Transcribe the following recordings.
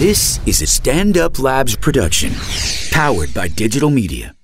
This is a Stand Up Labs production, powered by digital media.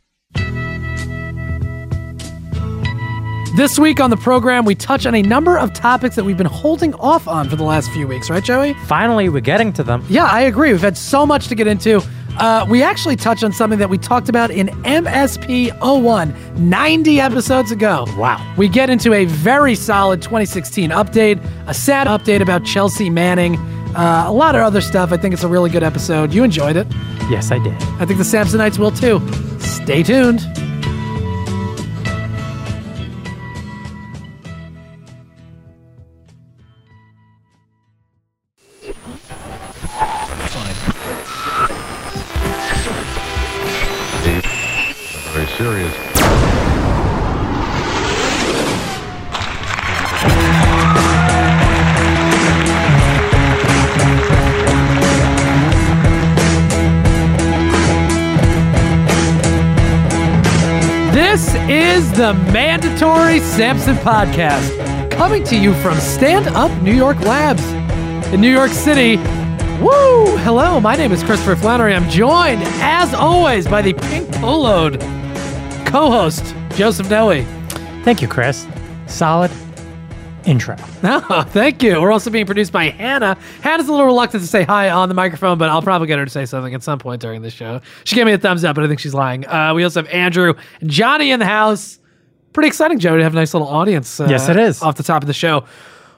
This week on the program, we touch on a number of topics that we've been holding off on for the last few weeks, right, Joey? Finally, we're getting to them. Yeah, I agree. We've had so much to get into. Uh, we actually touch on something that we talked about in MSP 01 90 episodes ago. Wow. We get into a very solid 2016 update, a sad update about Chelsea Manning, uh, a lot of other stuff. I think it's a really good episode. You enjoyed it. Yes, I did. I think the Sampsonites will too. Stay tuned. The mandatory Sampson podcast, coming to you from Stand Up New York Labs in New York City. Woo! Hello, my name is Christopher Flannery. I'm joined, as always, by the pink poloed co-host Joseph Noe. Thank you, Chris. Solid intro. Oh, thank you. We're also being produced by Hannah. Hannah's a little reluctant to say hi on the microphone, but I'll probably get her to say something at some point during the show. She gave me a thumbs up, but I think she's lying. Uh, we also have Andrew and Johnny in the house. Pretty exciting, Joe, to have a nice little audience. Uh, Yes, it is. Off the top of the show.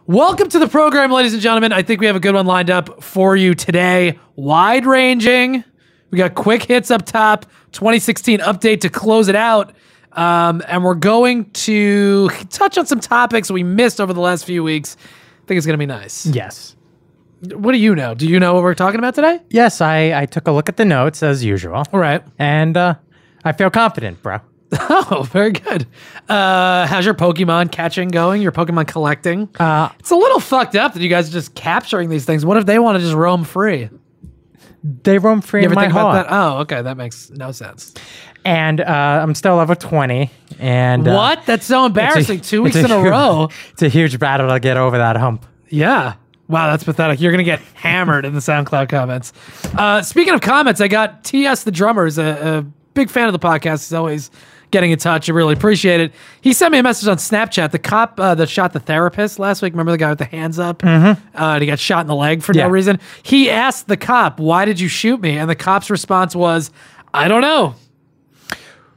Welcome to the program, ladies and gentlemen. I think we have a good one lined up for you today. Wide ranging. We got quick hits up top, 2016 update to close it out. Um, and we're going to touch on some topics we missed over the last few weeks. I think it's going to be nice. Yes. What do you know? Do you know what we're talking about today? Yes, I, I took a look at the notes as usual. All right. And uh, I feel confident, bro. Oh, very good. Uh, how's your Pokemon catching going? Your Pokemon collecting? Uh, it's a little fucked up that you guys are just capturing these things. What if they want to just roam free? they roam free You in ever my think heart. about that? Oh, okay. That makes no sense. And uh, I'm still level 20. And uh, what? That's so it's a- embarrassing. Two weeks in a row. It's a huge battle to get over that hump. Yeah. Wow, that's pathetic. You're going to get hammered in the SoundCloud comments. Uh, speaking of comments, I got TS the drummer, is a, a big fan of the podcast. He's always getting in touch. I really appreciate it. He sent me a message on Snapchat. The cop uh, that shot the therapist last week, remember the guy with the hands up? Mm-hmm. Uh, and he got shot in the leg for Yeah. no reason. He asked the cop, Why did you shoot me? And the cop's response was, I don't know.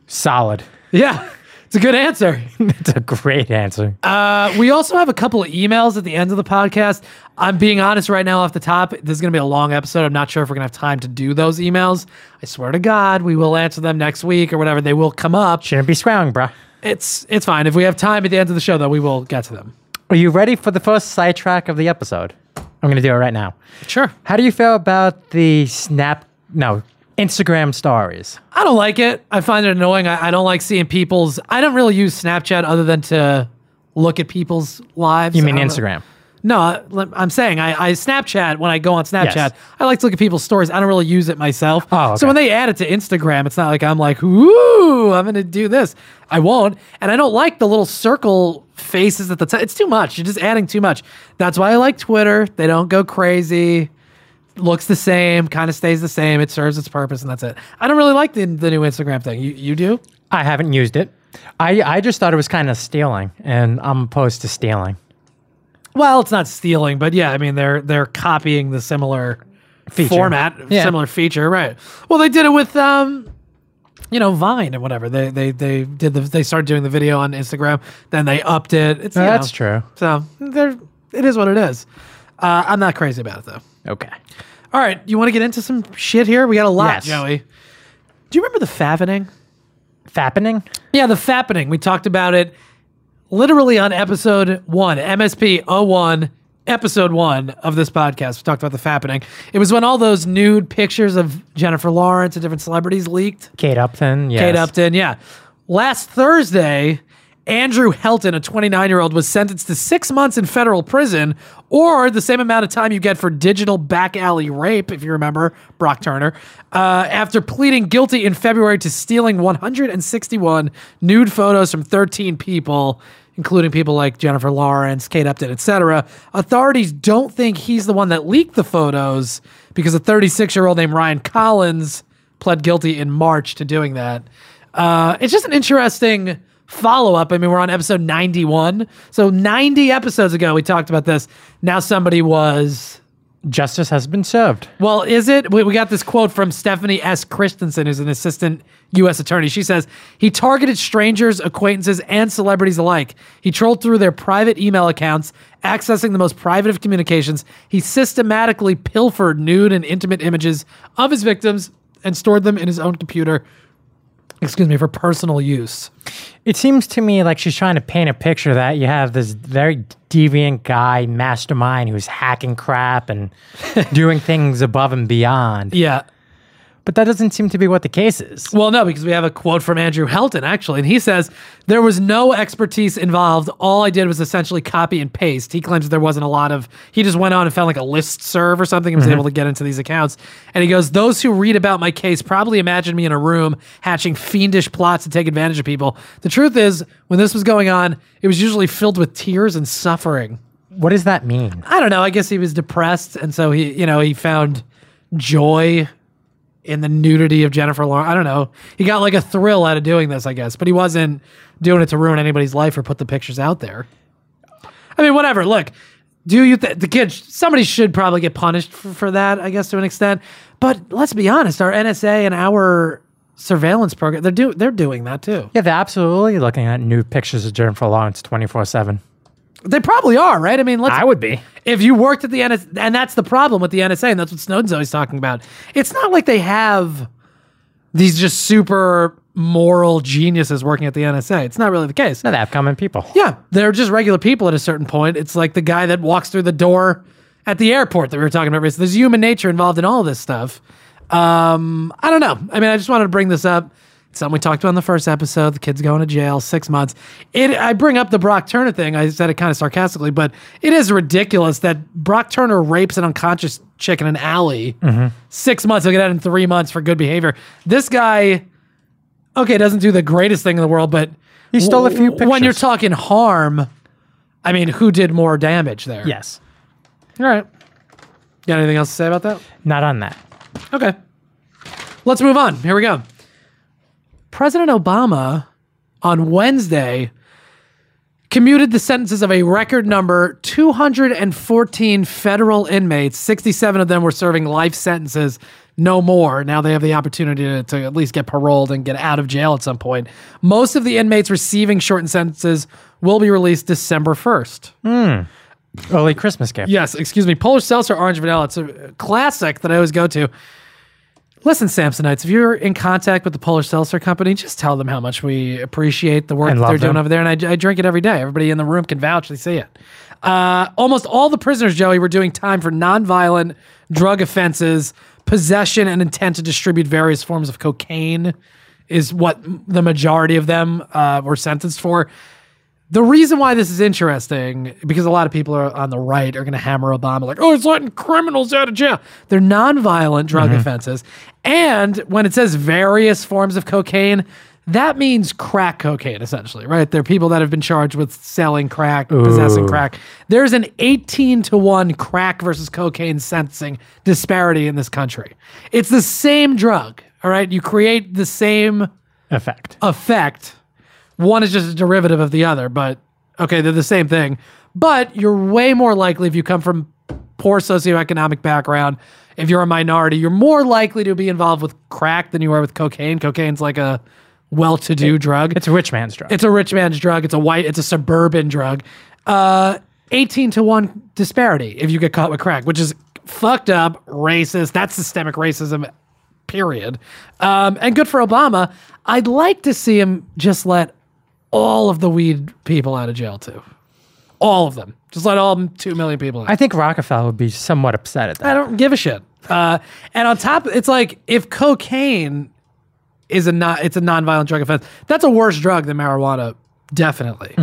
Solid. Yeah, it's a good answer. It's a great answer. Uh, we also have a couple of emails at the end of the podcast. I'm being honest right now off the top. This is going to be a long episode. I'm not sure if we're going to have time to do those emails. I swear to God, we will answer them next week or whatever. They will come up. Shouldn't be swearing, bro. It's it's fine. If we have time at the end of the show, though, we will get to them. Are you ready for the first sidetrack of the episode? I'm going to do it right now. Sure. How do you feel about the Snap, no, Instagram stories? I don't like it. I find it annoying. I, I don't like seeing people's. I don't really use Snapchat other than to look at people's lives. You mean I don't know. Instagram? No, I- I'm saying I, I Snapchat when I go on Snapchat. Yes. I like to look at people's stories. I don't really use it myself. Oh, So when they add it to Instagram, it's not like I'm like, ooh, I'm gonna do this. I won't, and I don't like the little circle faces at the top. It's too much. You're just adding too much. That's why I like Twitter. They don't go crazy. Looks the same, kind of stays the same. It serves its purpose, and that's it. I don't really like the the new Instagram thing. You you do? I haven't used it. I, I just thought it was kind of stealing, and I'm opposed to stealing. Well, it's not stealing, but yeah, I mean they're they're copying the similar Feature. format, Yeah. similar feature, right? Well, they did it with um, you know, Vine and whatever. They they they did the they started doing the video on Instagram, then they upped it. It's you That's know, true. So there, it is what it is. Uh, I'm not crazy about it though. Okay. All right, you want to get into some shit here? We got a lot, Yes. Joey. Do you remember the fappening? Fappening? Yeah, the fappening. We talked about it literally on episode one, MSP 01, episode one of this podcast. We talked about the fappening. It was when all those nude pictures of Jennifer Lawrence and different celebrities leaked. Kate Upton? Yes. Kate Upton, yeah. Last Thursday, Andrew Helton, a 29 year old, was sentenced to six months in federal prison or the same amount of time you get for digital back alley rape, if you remember Brock Turner, uh, after pleading guilty in February to stealing 161 nude photos from 13 people including people like Jennifer Lawrence, Kate Upton, etc. Authorities don't think he's the one that leaked the photos because a 36 year old named Ryan Collins pled guilty in March to doing that. Uh, it's just an interesting follow up. I mean, we're on episode 91. So 90 episodes ago, we talked about this. Now somebody was Justice has been served. well, is it? We, we got this quote from Stephanie S. Christensen, who's an assistant U.S. attorney. She says he targeted strangers, acquaintances, and celebrities alike. He trolled through their private email accounts, accessing the most private of communications. He systematically pilfered nude and intimate images of his victims and stored them in his own computer. Excuse me, for personal use. It seems to me like she's trying to paint a picture that you have this very deviant guy, mastermind, who's hacking crap and doing things above and beyond. Yeah. But that doesn't seem to be what the case is. Well, no, because we have a quote from Andrew Helton, actually. And he says, There was no expertise involved. All I did was essentially copy and paste. He claims there wasn't a lot of, he just went on and found like a list serve or something and was mm-hmm. able to get into these accounts. And he goes, Those who read about my case probably imagine me in a room hatching fiendish plots to take advantage of people. The truth is, when this was going on, it was usually filled with tears and suffering. What does that mean? I don't know. I guess he was depressed. And so he, you know, he found joy in the nudity of Jennifer Lawrence. I don't know. He got like a thrill out of doing this, I guess, but he wasn't doing it to ruin anybody's life or put the pictures out there. I mean, whatever. Look, do you th- the kid? Somebody should probably get punished for, for that, I guess, to an extent. But let's be honest, our NSA and our surveillance program, they're do they're doing that too. Yeah, they're absolutely looking at new pictures of Jennifer Lawrence 24 7. They probably are, right? I mean, let's I would be. if you worked at the NSA, and that's the problem with the NSA, and that's what Snowden's always talking about. It's not like they have these just super moral geniuses working at the NSA. It's not really the case. No, they have common people. Yeah, they're just regular people at a certain point. It's like the guy that walks through the door at the airport that we were talking about. recently. There's human nature involved in all this stuff. Um, I don't know. I mean, I just wanted to bring this up. Something we talked about in the first episode. The kid's going to jail six months. It. I bring up the Brock Turner thing. I said it kind of sarcastically, but it is ridiculous that Brock Turner rapes an unconscious chick in an alley. Mm-hmm. Six months. He'll get out in three months for good behavior. This guy, okay, doesn't do the greatest thing in the world, but He stole a few w- When you're talking harm, I mean, who did more damage there? Yes. All right. Got anything else to say about that? Not on that. Okay. Let's move on. Here we go. President Obama on Wednesday commuted the sentences of a record number 214 federal inmates. 67 of them were serving life sentences, no more. Now they have the opportunity to, to at least get paroled and get out of jail at some point. Most of the inmates receiving shortened sentences will be released December 1st. Hmm. Early Christmas gift. Yes, excuse me. Polar seltzer, orange vanilla. It's a classic that I always go to. Listen, Sampsonites, if you're in contact with the Polar seltzer company, just tell them how much we appreciate the work And that they're love doing them. over there. And I, I drink it every day. Everybody in the room can vouch; they see it. Uh, almost all the prisoners, Joey, were doing time for nonviolent drug offenses, possession, and intent to distribute various forms of cocaine. Is what the majority of them uh, were sentenced for. The reason why this is interesting, because a lot of people are on the right are going to hammer Obama like, oh, it's letting criminals out of jail. They're nonviolent drug offenses. And when it says various forms of cocaine, that means crack cocaine, essentially, right? There are people that have been charged with selling crack, possessing crack. There's an 18 to 1 crack versus cocaine sentencing disparity in this country. It's the same drug, all right? You create the same Effect. effect. One is just a derivative of the other, but okay, they're the same thing. But you're way more likely if you come from poor socioeconomic background, if you're a minority, you're more likely to be involved with crack than you are with cocaine. Cocaine's like a well-to-do drug. It's a rich man's drug. It's a rich man's drug. It's a white. It's a suburban drug. Uh, eighteen to one disparity if you get caught with crack, which is fucked up, racist. That's systemic racism. Period. Um, and good for Obama. I'd like to see him just let all of the weed people out of jail too. All of them. Just let all two million people. Out. I think Rockefeller would be somewhat upset at that. I don't give a shit. Uh, and on top, it's like if cocaine is a not, it's a nonviolent drug offense. That's a worse drug than marijuana, definitely.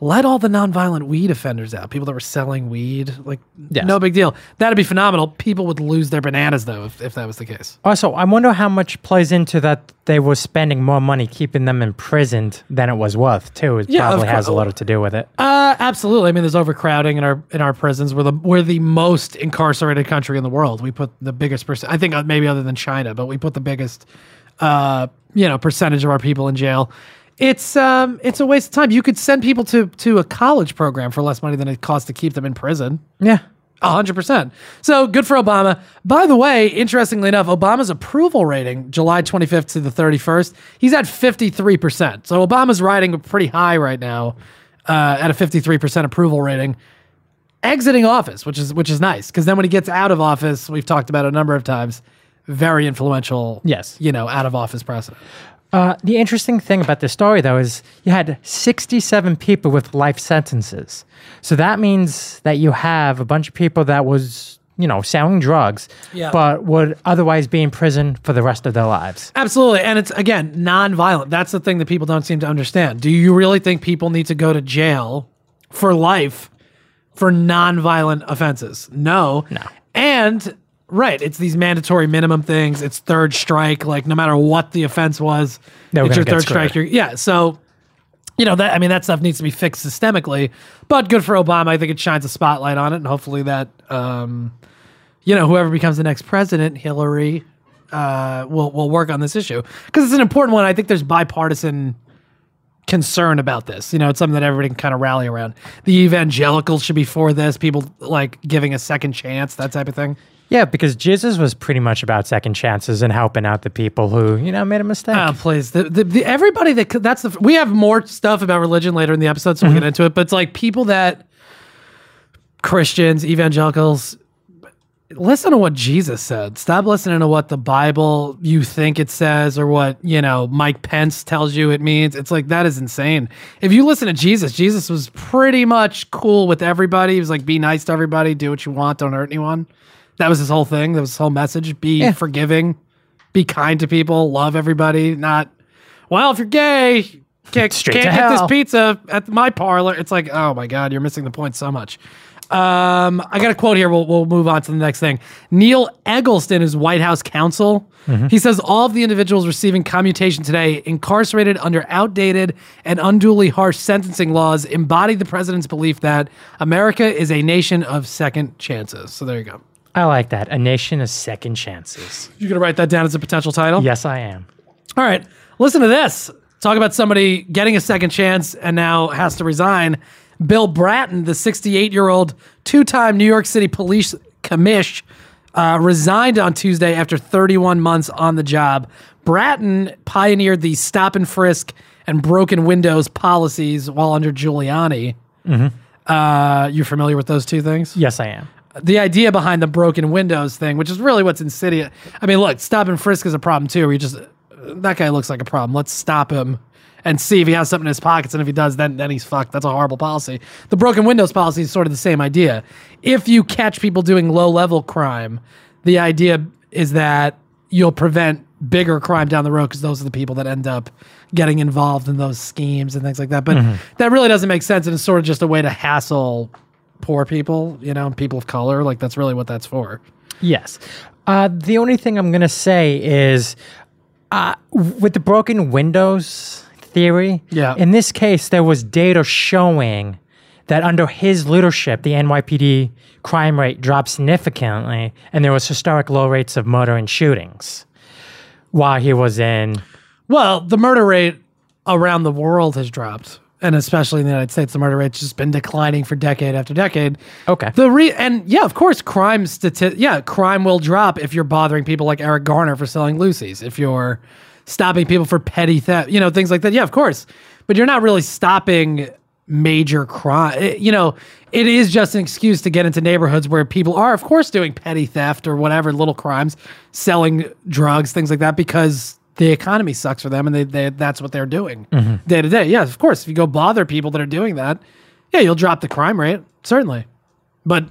Let all the nonviolent weed offenders out. People that were selling weed, like Yes. no big deal. That'd be phenomenal. People would lose their bananas though if, if that was the case. Also, I wonder how much plays into that they were spending more money keeping them imprisoned than it was worth, too. It Yeah, probably has a lot to do with it. Uh, absolutely. I mean, there's overcrowding in our in our prisons. We're the we're the most incarcerated country in the world. We put the biggest percent. I think uh, maybe other than China, but we put the biggest, uh, you know, percentage of our people in jail. It's um, it's a waste of time. You could send people to to a college program for less money than it costs to keep them in prison. Yeah. A hundred percent. So good for Obama. By the way, interestingly enough, Obama's approval rating, July 25th to the 31st, he's at 53%. So Obama's riding pretty high right now, uh, at a 53% approval rating. Exiting office, which is which is nice, because then when he gets out of office, we've talked about it a number of times, very influential. Yes. you know, out of office president. Uh, the interesting thing about this story, though, is you had 67 people with life sentences. So that means that you have a bunch of people that was, you know, selling drugs, Yeah. but would otherwise be in prison for the rest of their lives. Absolutely. And it's, again, non-violent. That's the thing that people don't seem to understand. Do you really think people need to go to jail for life for non-violent offenses? No. No. And, right, it's these mandatory minimum things. It's third strike. Like, no matter what the offense was, were it's your third strike. You're, yeah. So, you know, that, I mean, that stuff needs to be fixed systemically. But good for Obama. I think it shines a spotlight on it. And hopefully that, um, you know, whoever becomes the next president, Hillary, uh, will will work on this issue because it's an important one. I think there's bipartisan concern about this. You know, it's something that everybody can kind of rally around. The evangelicals should be for this. People like giving a second chance, that type of thing. Yeah, because Jesus was pretty much about second chances and helping out the people who, you know, made a mistake. Oh, please. The, the, the, everybody that that's the we have more stuff about religion later in the episode, so we'll get mm-hmm. into it. But it's like people that Christians, evangelicals, listen to what Jesus said. Stop listening to what the Bible you think it says or what, you know, Mike Pence tells you it means. It's like that is insane. If you listen to Jesus, Jesus was pretty much cool with everybody. He was like, be nice to everybody, do what you want, don't hurt anyone. That was his whole thing. That was his whole message. Be Yeah. forgiving, be kind to people, love everybody, not well, if you're gay, can't, Straight can't get this pizza at my parlor. It's like, oh my God, you're missing the point so much. Um, I got a quote here. We'll, we'll move on to the next thing. Neil Eggleston is White House counsel. He says all of the individuals receiving commutation today, incarcerated under outdated and unduly harsh sentencing laws, embody the president's belief that America is a nation of second chances. So there you go. I like that. A nation of second chances. You're gonna write that down as a potential title. Yes, I am. All right, listen to this. Talk about somebody getting a second chance and now has to resign. Bill Bratton, the 68 year old two time New York City police commish, uh, resigned on Tuesday after 31 months on the job. Bratton pioneered the stop and frisk and broken windows policies while under Giuliani. Uh, you familiar with those two things? Yes, I am. The idea behind the broken windows thing, which is really what's insidious. I mean, look, stop and frisk is a problem too. Where you just that guy looks like a problem. Let's stop him and see if he has something in his pockets, and if he does, then then he's fucked. That's a horrible policy. The broken windows policy is sort of the same idea. If you catch people doing low level crime, the idea is that you'll prevent bigger crime down the road because those are the people that end up getting involved in those schemes and things like that. But mm-hmm. that really doesn't make sense, and it's sort of just a way to hassle poor people, you know, people of color. Like that's really what that's for. Yes. Uh, the only thing I'm going to say is uh, with the broken windows theory, Yeah. in this case, there was data showing that under his leadership, the NYPD crime rate dropped significantly, and there was historic low rates of murder and shootings while he was in. Well, the murder rate around the world has dropped, and especially in the United States, the murder rate's just been declining for decade after decade. Okay. The re and yeah, of course, crime stati- yeah, crime will drop if you're bothering people like Eric Garner for selling loosies, if you're stopping people for petty theft, you know, things like that. Yeah, of course, but you're not really stopping major crime. It- you know, it is just an excuse to get into neighborhoods where people are, of course, doing petty theft or whatever little crimes, selling drugs, things like that, because the economy sucks for them and they, they that's what they're doing day to day. Yeah, of course, if you go bother people that are doing that, yeah, you'll drop the crime rate certainly. But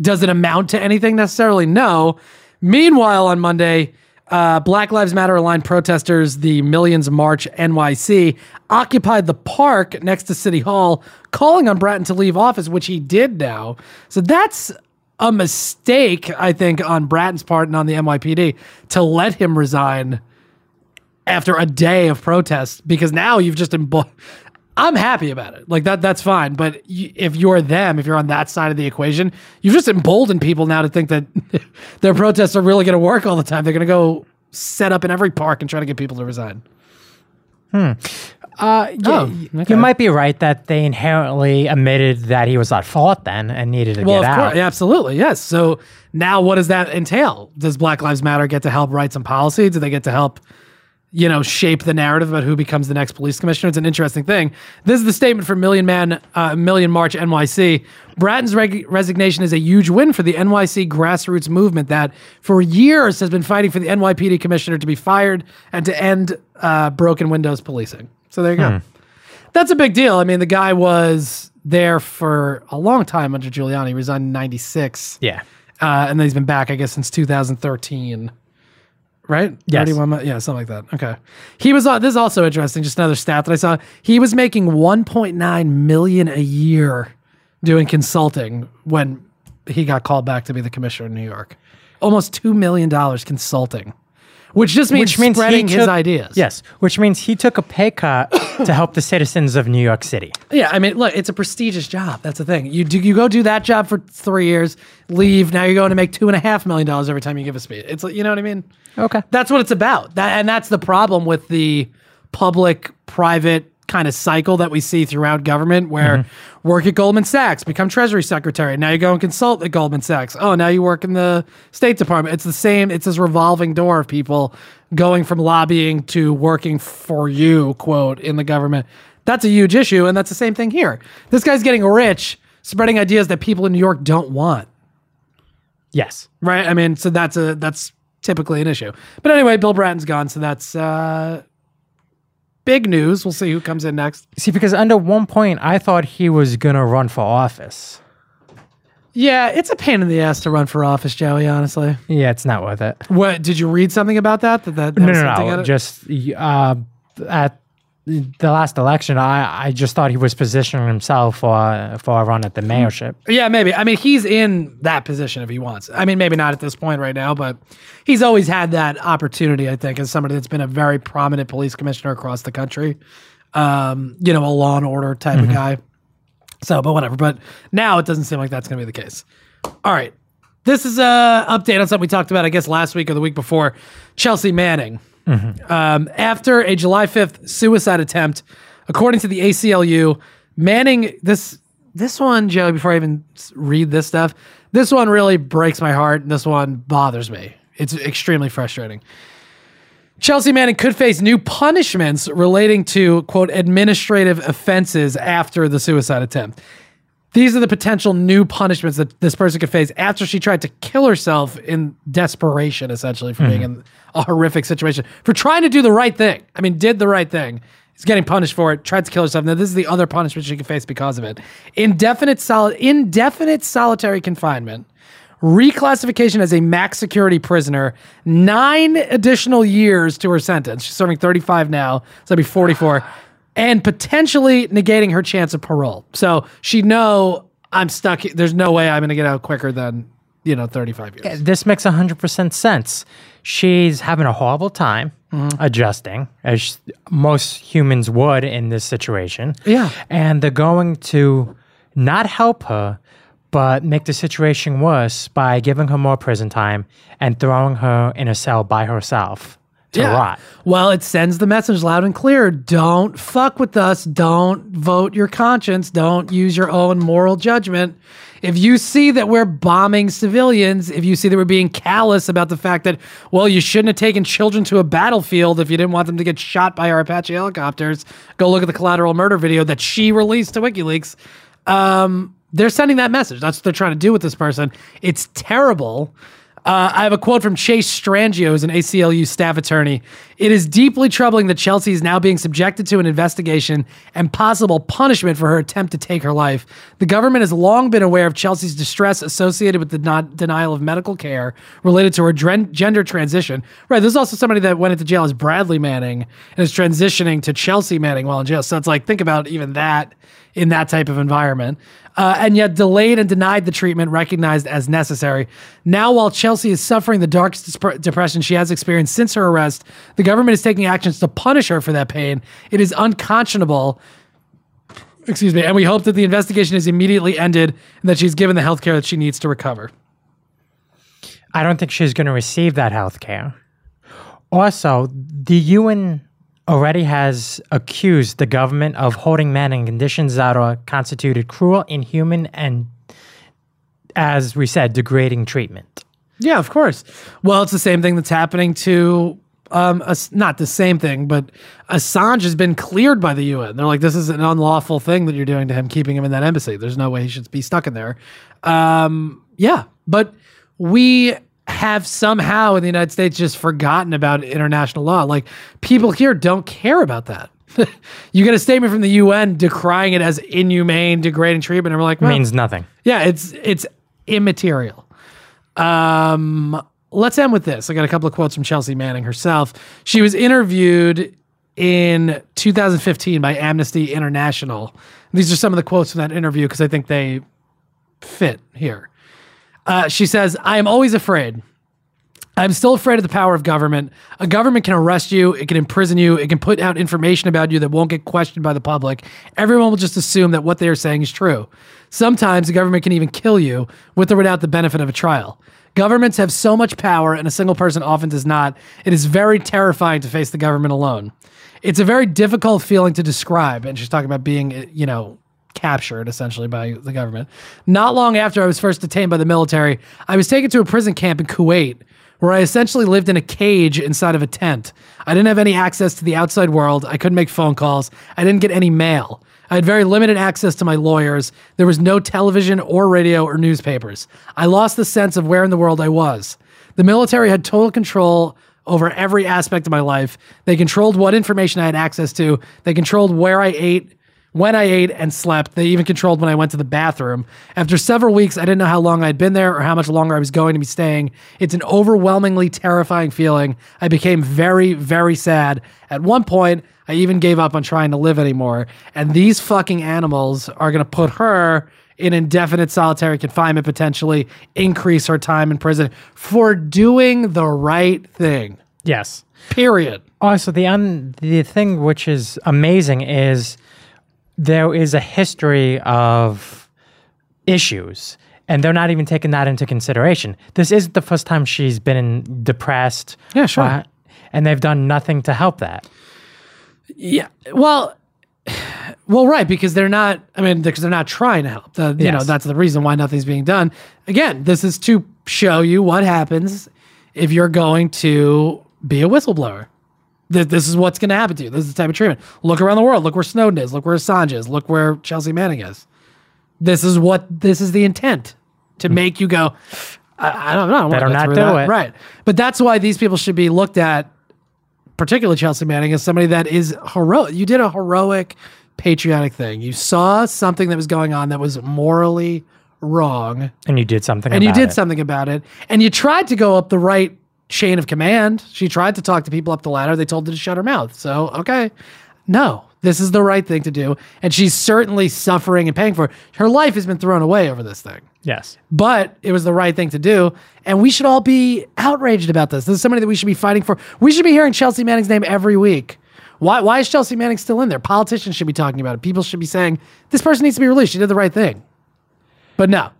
does it amount to anything necessarily? No. Meanwhile, on Monday, Uh, Black Lives Matter aligned protesters, the Millions March NYC, occupied the park next to City Hall, calling on Bratton to leave office, which he did now. So that's a mistake, I think, on Bratton's part and on the NYPD to let him resign after a day of protests because now you've just embo- I'm happy about it. Like that that's fine, but y- if you're them, if you're on that side of the equation, you've just emboldened people now to think that their protests are really going to work all the time. They're going to go set up in every park and try to get people to resign. Uh, y- Oh, okay. You might be right that they inherently admitted that he was at fault then and needed to Well, get of out. course, yeah, absolutely, yes. So now, what does that entail? Does Black Lives Matter get to help write some policy? Do they get to help, you know, shape the narrative about who becomes the next police commissioner? It's an interesting thing. This is the statement from Million Man, uh, Million March NYC. Bratton's reg- resignation is a huge win for the NYC grassroots movement that, for years, has been fighting for the NYPD commissioner to be fired and to end uh, broken windows policing. So there you go. That's a big deal. I mean, the guy was there for a long time under Giuliani. He resigned in '96. Yeah. Uh, and then he's been back, I guess, since 2013. Right? Yes. 31 months- yeah, something like that. Okay. He was, uh, this is also interesting, just another stat that I saw. He was making 1.9 million a year doing consulting when he got called back to be the commissioner in New York. Almost $2 million consulting, which just means, Which means spreading his ideas. Yes, which means he took a pay cut to help the citizens of New York City. Yeah, I mean, look, it's a prestigious job. That's the thing. You do you go do that job for three years, leave. Now you're going to make two and a half million dollars every time you give a speech. It's like you know what I mean. Okay. That's what it's about. That and that's the problem with the public private kind of cycle that we see throughout government where mm-hmm. work at Goldman Sachs, become treasury secretary. Now you go and consult at Goldman Sachs. Oh, now you work in the State Department. It's the same, it's this revolving door of people going from lobbying to working for you, quote, in the government. That's a huge issue. And that's the same thing here. This guy's getting rich, spreading ideas that people in New York don't want Yes. right? I mean, so that's a that's typically an issue. But anyway, Bill Bratton's gone, so that's uh, big news. We'll see who comes in next. See, because under one point I thought he was gonna run for office. Yeah, it's a pain in the ass to run for office, Joey. Honestly, Yeah, it's not worth it. what did you read something about that? That that, that No, no, no. Just uh, at the last election, I, I just thought he was positioning himself for for a run at the mayorship. Yeah, maybe. I mean, he's in that position if he wants. I mean, maybe not at this point right now, but he's always had that opportunity, I think, as somebody that's been a very prominent police commissioner across the country. Um, you know, a law and order type of guy. So, but whatever. But now it doesn't seem like that's going to be the case. All right. This is a update on something we talked about, I guess, last week or the week before. Chelsea Manning. Um, after a July 5th suicide attempt, according to the ACLU, Manning, this this one, Joe, before I even read this stuff, this one really breaks my heart and this one bothers me. It's extremely frustrating. Chelsea Manning could face new punishments relating to, quote, administrative offenses after the suicide attempt. These are the potential new punishments that this person could face after she tried to kill herself in desperation, essentially, for being mm-hmm. in a horrific situation, for trying to do the right thing. I mean, did the right thing. Is getting punished for it, tried to kill herself. Now, this is the other punishment she could face because of it. Indefinite solid indefinite solitary confinement, reclassification as a max security prisoner, nine additional years to her sentence. She's serving 35 now, so that'd be 44, and potentially negating her chance of parole. So she'd know I'm stuck. There's no way I'm going to get out quicker than, you know, 35 years. This makes 100% sense. She's having a horrible time Mm-hmm. adjusting, as most humans would in this situation. Yeah. And they're going to not help her, but make the situation worse by giving her more prison time and throwing her in a cell by herself to rot. Well, it sends the message loud and clear. Don't fuck with us. Don't vote your conscience. Don't use your own moral judgment. If you see that we're bombing civilians, if you see that we're being callous about the fact that, well, you shouldn't have taken children to a battlefield if you didn't want them to get shot by our Apache helicopters, go look at the collateral murder video that she released to WikiLeaks. Um, they're sending that message. That's what they're trying to do with this person. It's terrible. Uh, I have a quote from Chase Strangio, who's an ACLU staff attorney. It is deeply troubling that Chelsea is now being subjected to an investigation and possible punishment for her attempt to take her life. The government has long been aware of Chelsea's distress associated with the denial of medical care related to her dren- gender transition. Right, there's also somebody that went into jail as Bradley Manning and is transitioning to Chelsea Manning while in jail. So it's like, think about even that in that type of environment. Uh, and yet delayed and denied the treatment recognized as necessary. Now, while Chelsea is suffering the darkest dep- depression she has experienced since her arrest, the government is taking actions to punish her for that pain. It is unconscionable. Excuse me. And we hope that the investigation is immediately ended and that she's given the health care that she needs to recover. I don't think she's going to receive that health care. Also, the UN already has accused the government of holding men in conditions that are constituted cruel, inhuman, and, as we said, degrading treatment. Yeah, of course. Well, it's the same thing that's happening to um, Ass- not the same thing, but Assange has been cleared by the UN. They're like, this is an unlawful thing that you're doing to him, keeping him in that embassy. There's no way he should be stuck in there. Um, yeah, but we have somehow in the United States just forgotten about international law. Like people here don't care about that. you get a statement from the UN decrying it as inhumane, degrading treatment, and we're like, well, means nothing. yeah, it's it's immaterial. Um, let's end with this. I got a couple of quotes from Chelsea Manning herself. She was interviewed in 2015 by Amnesty International. These are some of the quotes from that interview because I think they fit here. Uh, she says, I am always afraid. I'm still afraid of the power of government. A government can arrest you, it can imprison you, it can put out information about you that won't get questioned by the public. Everyone will just assume that what they are saying is true. Sometimes the government can even kill you with or without the benefit of a trial. Governments have so much power, and a single person often does not. It is very terrifying to face the government alone. It's a very difficult feeling to describe. And she's talking about being, you know, captured essentially by the government. Not long after I was first detained by the military, I was taken to a prison camp in Kuwait where I essentially lived in a cage inside of a tent. I didn't have any access to the outside world. I couldn't make phone calls. I didn't get any mail. I had very limited access to my lawyers. There was no television or radio or newspapers. I lost the sense of where in the world I was. The military had total control over every aspect of my life. They controlled what information I had access to. They controlled where I ate, when I ate and slept. They even controlled when I went to the bathroom. After several weeks, I didn't know how long I'd been there or how much longer I was going to be staying. It's an overwhelmingly terrifying feeling. I became very, very sad. At one point, I even gave up on trying to live anymore. And these fucking animals are going to put her in indefinite solitary confinement, potentially increase her time in prison for doing the right thing. Yes. Period. Also, the un- the thing which is amazing is there is a history of issues, and they're not even taking that into consideration. This isn't the first time she's been depressed. Yeah, sure. uh, and they've done nothing to help that. Yeah. Well, well, right, because they're not. I mean, because they're not trying to help. The, You know, that's the reason why nothing's being done. Again, this is to show you what happens if you're going to be a whistleblower. This, this is what's going to happen to you. This is the type of treatment. Look around the world. Look where Snowden is. Look where Assange is. Look where Chelsea Manning is. This is what. This is the intent to hmm. make you go. I, I don't know. I don't Better not do that." it. Right. But that's why these people should be looked at particularly Chelsea Manning, as somebody that is heroic. You did a heroic, patriotic thing. You saw something that was going on that was morally wrong, And you did something and you did it. something about it. And you tried to go up the right chain of command. She tried to talk to people up the ladder. They told her to shut her mouth. So, okay. No, this is the right thing to do. And she's certainly suffering and paying for it. Her life has been thrown away over this thing Yes. but it was the right thing to do. And we should all be outraged about this. This is somebody that we should be fighting for. We should be hearing Chelsea Manning's name every week. Why, why is Chelsea Manning still in there? Politicians should be talking about it. People should be saying, this person needs to be released. She did the right thing. But no.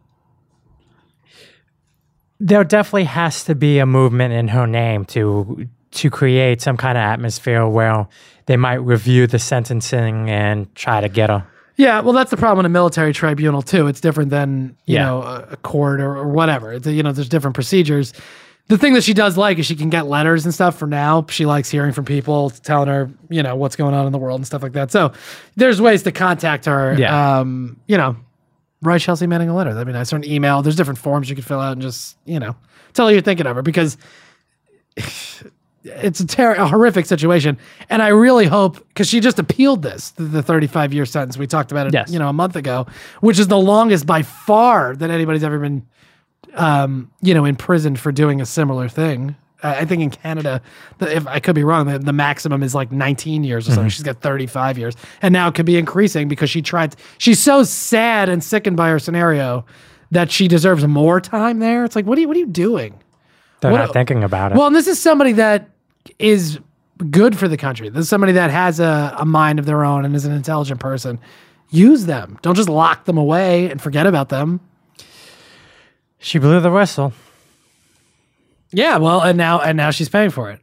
There definitely has to be a movement in her name to to create some kind of atmosphere where they might review the sentencing and try to get her. Yeah, well, that's the problem in a military tribunal, too. It's different than, you Yeah. know, a, court or, or whatever. It's, you know, there's different procedures. The thing that she does like is she can get letters and stuff for now. She likes hearing from people telling her, you know, what's going on in the world and stuff like that. So there's ways to contact her. Yeah. Um, you know, write Chelsea Manning a letter. That'd be nice. Or an email. There's different forms you could fill out and just, you know, tell her you're thinking of her because it's a, ter- a horrific situation. And I really hope, because she just appealed this, the, the 35 year sentence. We talked about it, Yes. you know, a month ago, which is the longest by far that anybody's ever been, um, you know, imprisoned for doing a similar thing. I think in Canada, the, if I could be wrong, the, the maximum is like 19 years or something. Mm-hmm. She's got 35 years, and now it could be increasing because she tried. She's so sad and sickened by her scenario that she deserves more time there. It's like, what are you, what are you doing? They're What- not thinking about it. Well, and this is somebody that is good for the country. This is somebody that has a, a mind of their own and is an intelligent person. Use them. Don't just lock them away and forget about them. she blew the whistle. Yeah, well, and now and now she's paying for it.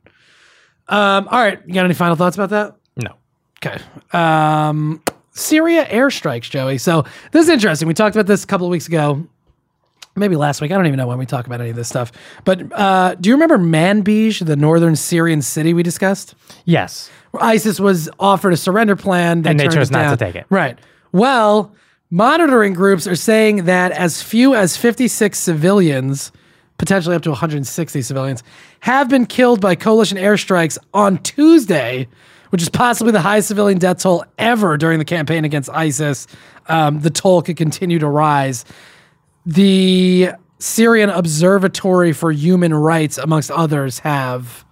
Um, all right, you got any final thoughts about that? No. Okay. Um, Syria airstrikes, Joey. So this is interesting. We talked about this a couple of weeks ago, maybe last week. I don't even know when we talk about any of this stuff. But uh, do you remember Manbij, the northern Syrian city we discussed? Yes. where ISIS was offered a surrender plan, And they chose not to take it. Right. Well, monitoring groups are saying that as few as 56 civilians, potentially up to 160 civilians, have been killed by coalition airstrikes on Tuesday, which is possibly the highest civilian death toll ever during the campaign against ISIS. Um, the toll could continue to rise the Syrian Observatory for Human Rights, amongst others, have,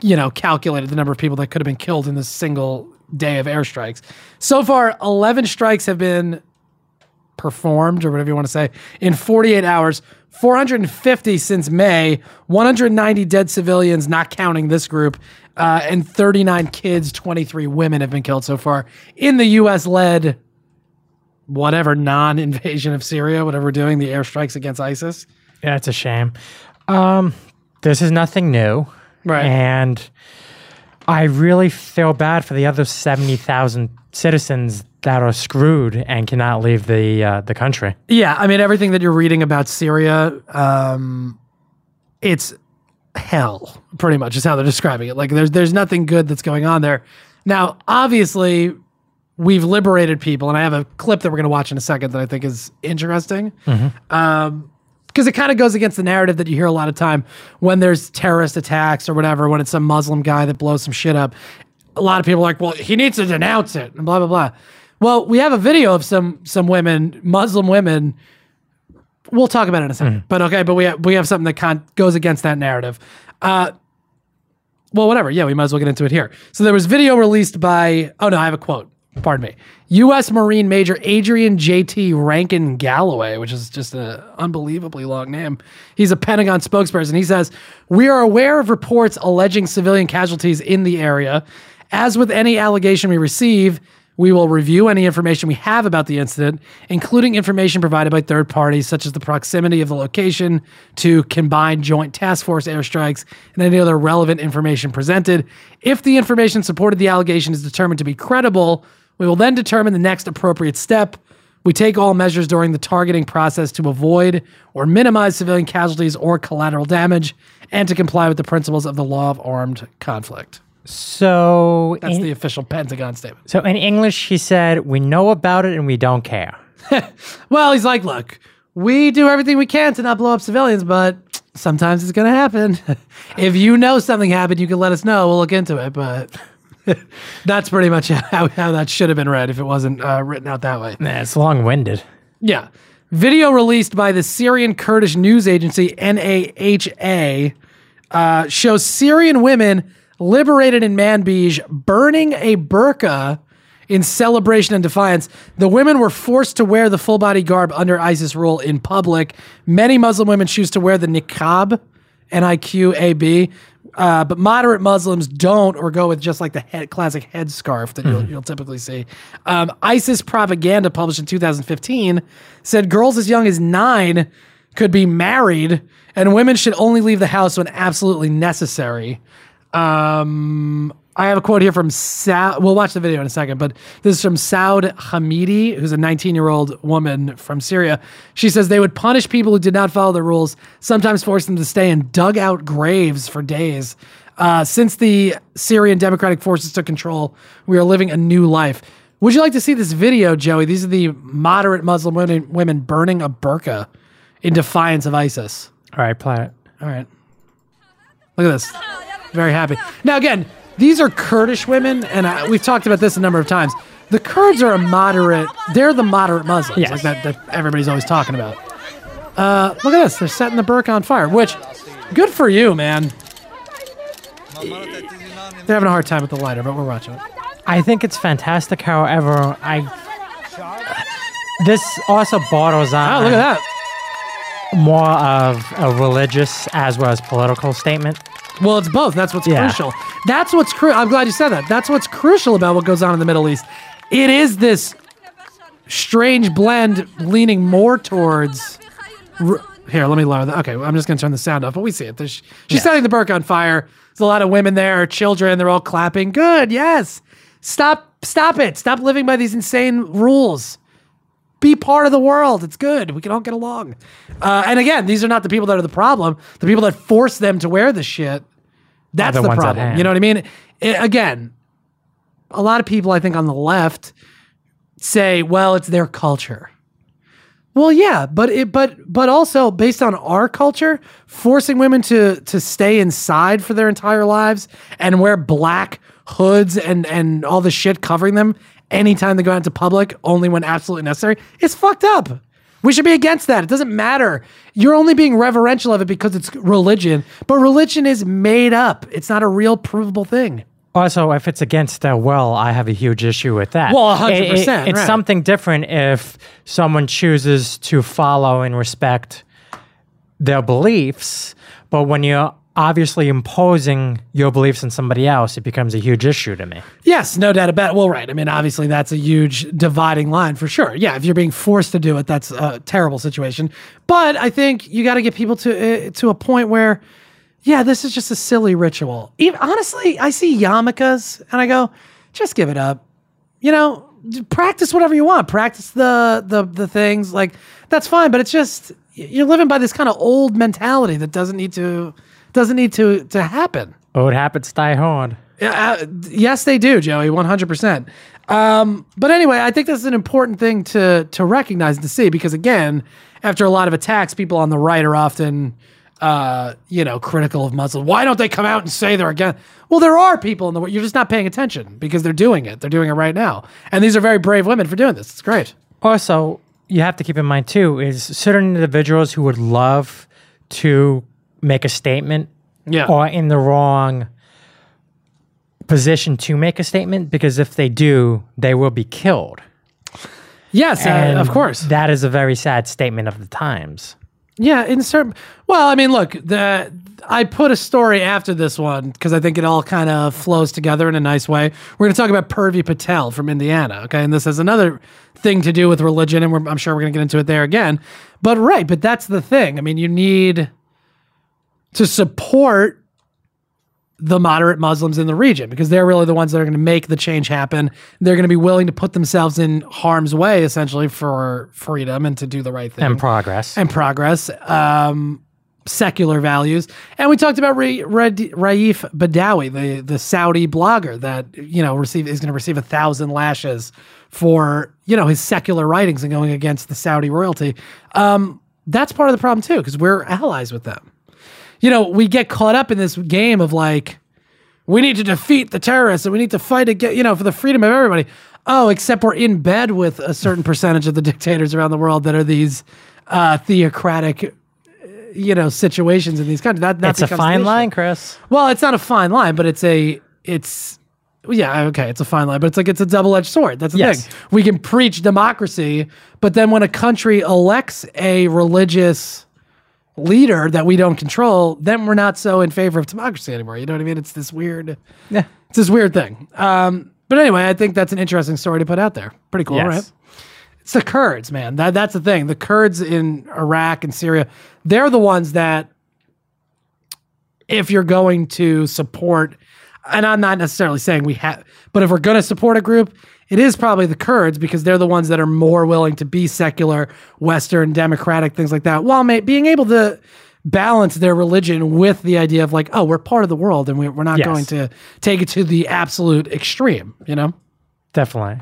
you know, calculated the number of people that could have been killed in this single day of airstrikes. So far, 11 strikes have been performed, or whatever you want to say, in 48 hours. 450 since May, 190 dead civilians, not counting this group, uh, and 39 kids, 23 women have been killed so far in the U.S. led whatever non-invasion of Syria, whatever we're doing, the airstrikes against ISIS. Yeah, it's a shame. Um, this is nothing new. Right. And I really feel bad for the other 70,000 citizens that are screwed and cannot leave the uh, the country. Yeah, I mean everything that you're reading about Syria, um, it's hell, pretty much is how they're describing it. Like there's there's nothing good that's going on there. Now, obviously, we've liberated people, and I have a clip that we're going to watch in a second that I think is interesting. Um, because it kind of goes against the narrative that you hear a lot of time when there's terrorist attacks or whatever, when it's some Muslim guy that blows some shit up. A lot of people are like, well, he needs to denounce it and blah blah blah. Well, we have a video of some some women, Muslim women. We'll talk about it in a 2nd but okay. But we have we have something that con- goes against that narrative. Uh, well, whatever. Yeah, we might as well get into it here. So there was video released by. Oh no, I have a quote. Pardon me. U.S. Marine Major Adrian J.T. Rankine-Galloway, which is just an unbelievably long name. He's a Pentagon spokesperson. He says, "We are aware of reports alleging civilian casualties in the area. As with any allegation we receive." We will review any information we have about the incident, including information provided by third parties, such as the proximity of the location to combined joint task force airstrikes and any other relevant information presented. If the information supported the allegation is determined to be credible, we will then determine the next appropriate step. We take all measures during the targeting process to avoid or minimize civilian casualties or collateral damage and to comply with the principles of the law of armed conflict. So That's in, the official Pentagon statement. so in English, he said, "We know about it and we don't care." Well, he's like, look, we do everything we can to not blow up civilians, but sometimes it's going to happen. if you know something happened, you can let us know. We'll look into it. But that's pretty much how, how that should have been read if it wasn't uh, written out that way. Nah, it's long-winded. Yeah. Video released by the Syrian Kurdish news agency NAHA uh, shows Syrian women liberated in Manbij burning a burqa in celebration and defiance. The women were forced to wear the full body garb under ISIS rule in public. Many Muslim women choose to wear the niqab, N I Q A B. Uh, but moderate Muslims don't, or go with just like the head, classic headscarf that you'll, you'll typically see. Um, ISIS propaganda, published in 2015, said girls as young as nine could be married, and women should only leave the house when absolutely necessary. Um, I have a quote here from Sa- We'll watch the video in a second, but this is from Saud Hamidi, who's a 19 year old woman from Syria. She says they would punish people who did not follow the rules, sometimes force them to stay in dugout graves for days. Uh, since the Syrian Democratic Forces took control, we are living a new life. Would you like to see this video, Joey? These are the moderate Muslim women women burning a burqa in defiance of ISIS. All right, play it. All right. Look at this. Very happy. Now, again, these are Kurdish women, and uh, we've talked about this a number of times. The Kurds are a moderate, they're the moderate Muslims, Yes. like that, that everybody's always talking about. Uh, look at this. They're setting the burqa on fire, which, good for you, man. They're having a hard time with the lighter, but we're watching it. I think it's fantastic. However, I this also borders on Oh, look at that. more of a religious as well as political statement. Well, it's both. That's what's Yeah. crucial. That's what's crucial. I'm glad you said that. That's what's crucial about what goes on in the Middle East. It is this strange blend leaning more towards. r- Here, let me lower that. Okay, I'm just going to turn the sound off, but we see it. There's, she's Yeah. setting the burqa on fire. There's a lot of women there, children. They're all clapping. Good, yes. Stop, stop it. Stop living by these insane rules. Be part of the world. It's good. We can all get along. Uh, and again, these are not the people that are the problem. The people that force them to wear this shit. That's the the, problem. You know what I mean? I- again, a lot of people I think on the left say, "Well, it's their culture." Well, yeah, but it but but also based on our culture, forcing women to to stay inside for their entire lives and wear black hoods and and all the shit covering them anytime they go out into public, only when absolutely necessary, it's fucked up. We should be against that. It doesn't matter. You're only being reverential of it because it's religion, but religion is made up. It's not a real provable thing. Also, if it's against their will, I have a huge issue with that. Well, 100%, It- it- It's right. something different if someone chooses to follow and respect their beliefs, but when you're obviously imposing your beliefs on somebody else, it becomes a huge issue to me. Yes, no doubt about it. Well, right. I mean, obviously, that's a huge dividing line for sure. Yeah, if you're being forced to do it, that's a terrible situation. But I think you got to get people to uh, to a point where, yeah, this is just a silly ritual. Even, honestly, I see yarmulkes and I go, just give it up. You know, practice whatever you want. Practice the the the things like that's fine. But it's just you're living by this kind of old mentality that doesn't need to doesn't need to to happen. Old habits die hard. Uh, yes, they do, Joey, one hundred percent. Um, but anyway, I think this is an important thing to to recognize and to see because again, after a lot of attacks, people on the right are often, uh, you know, critical of Muslims. Why don't they come out and say they're against? Well, there are people in the world. You're just not paying attention because they're doing it. They're doing it right now, and these are very brave women for doing this. It's great. Also, you have to keep in mind too is certain individuals who would love to make a statement Yeah. are in the wrong position to make a statement because if they do, they will be killed. Yes, uh, of course. That is a very sad statement of the times. Yeah, in certain. Well, I mean, look, the I put a story after this one because I think it all kind of flows together in a nice way. We're going to talk about Purvi Patel from Indiana, okay, and this has another thing to do with religion, and we're, I'm sure we're going to get into it there again. But right, but that's the thing. I mean, you need to support the moderate Muslims in the region because they're really the ones that are going to make the change happen. They're going to be willing to put themselves in harm's way essentially for freedom and to do the right thing And progress. and progress, um, secular values, and we talked about Ra- Ra- Raif Badawi, the the Saudi blogger that you know receive is going to receive a thousand lashes for you know his secular writings and going against the Saudi royalty. Um, that's part of the problem too because we're allies with them. You know, we get caught up in this game of like we need to defeat the terrorists and we need to fight again, you know, for the freedom of everybody. Oh, except we're in bed with a certain percentage of the dictators around the world that are these uh, theocratic, uh, you know, situations in these countries. That, that it's a fine line, Chris. Well, it's not a fine line, but it's a it's yeah, okay, it's a fine line, but it's like it's a double-edged sword. That's the Yes. thing. We can preach democracy, but then when a country elects a religious leader that we don't control, then we're not so in favor of democracy anymore. You know what I mean? It's this weird Yeah. it's this weird thing. Um, but anyway, I think that's an interesting story to put out there. Pretty cool, Yes. right? It's the Kurds, man. That that's the thing. The Kurds in Iraq and Syria, they're the ones that if you're going to support and I'm not necessarily saying we have but if we're going to support a group, it is probably the Kurds because they're the ones that are more willing to be secular, western, democratic, things like that, while ma- being able to balance their religion with the idea of like, oh, we're part of the world and we, we're not Yes. going to take it to the absolute extreme, you know? Definitely.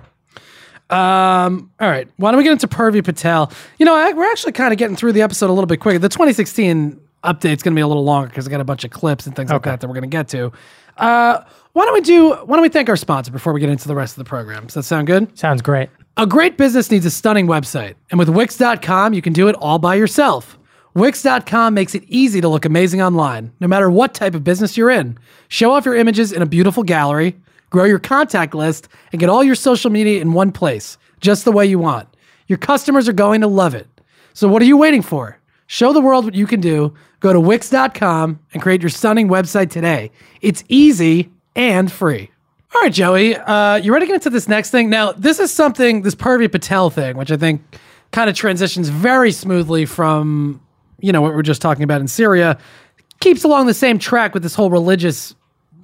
Um, all right. Why don't we get into Purvi Patel? You know, I, we're actually kind of getting through the episode a little bit quicker. The 2016 update's going to be a little longer because I got a bunch of clips and things like that that we're going to get to. Uh, why don't we do? Why don't we thank our sponsor before we get into the rest of the program? Does that sound good? Sounds great. A great business needs a stunning website, and with Wix.com, you can do it all by yourself. Wix.com makes it easy to look amazing online, no matter what type of business you're in. Show off your images in a beautiful gallery, grow your contact list, and get all your social media in one place, just the way you want. Your customers are going to love it. So, what are you waiting for? Show the world what you can do. Go to Wix.com and create your stunning website today. It's easy and free. All right, Joey, uh, you ready to get into this next thing? Now, this is something, this Purvi Patel thing, which I think kind of transitions very smoothly from, you know, what we we're just talking about in Syria, keeps along the same track with this whole religious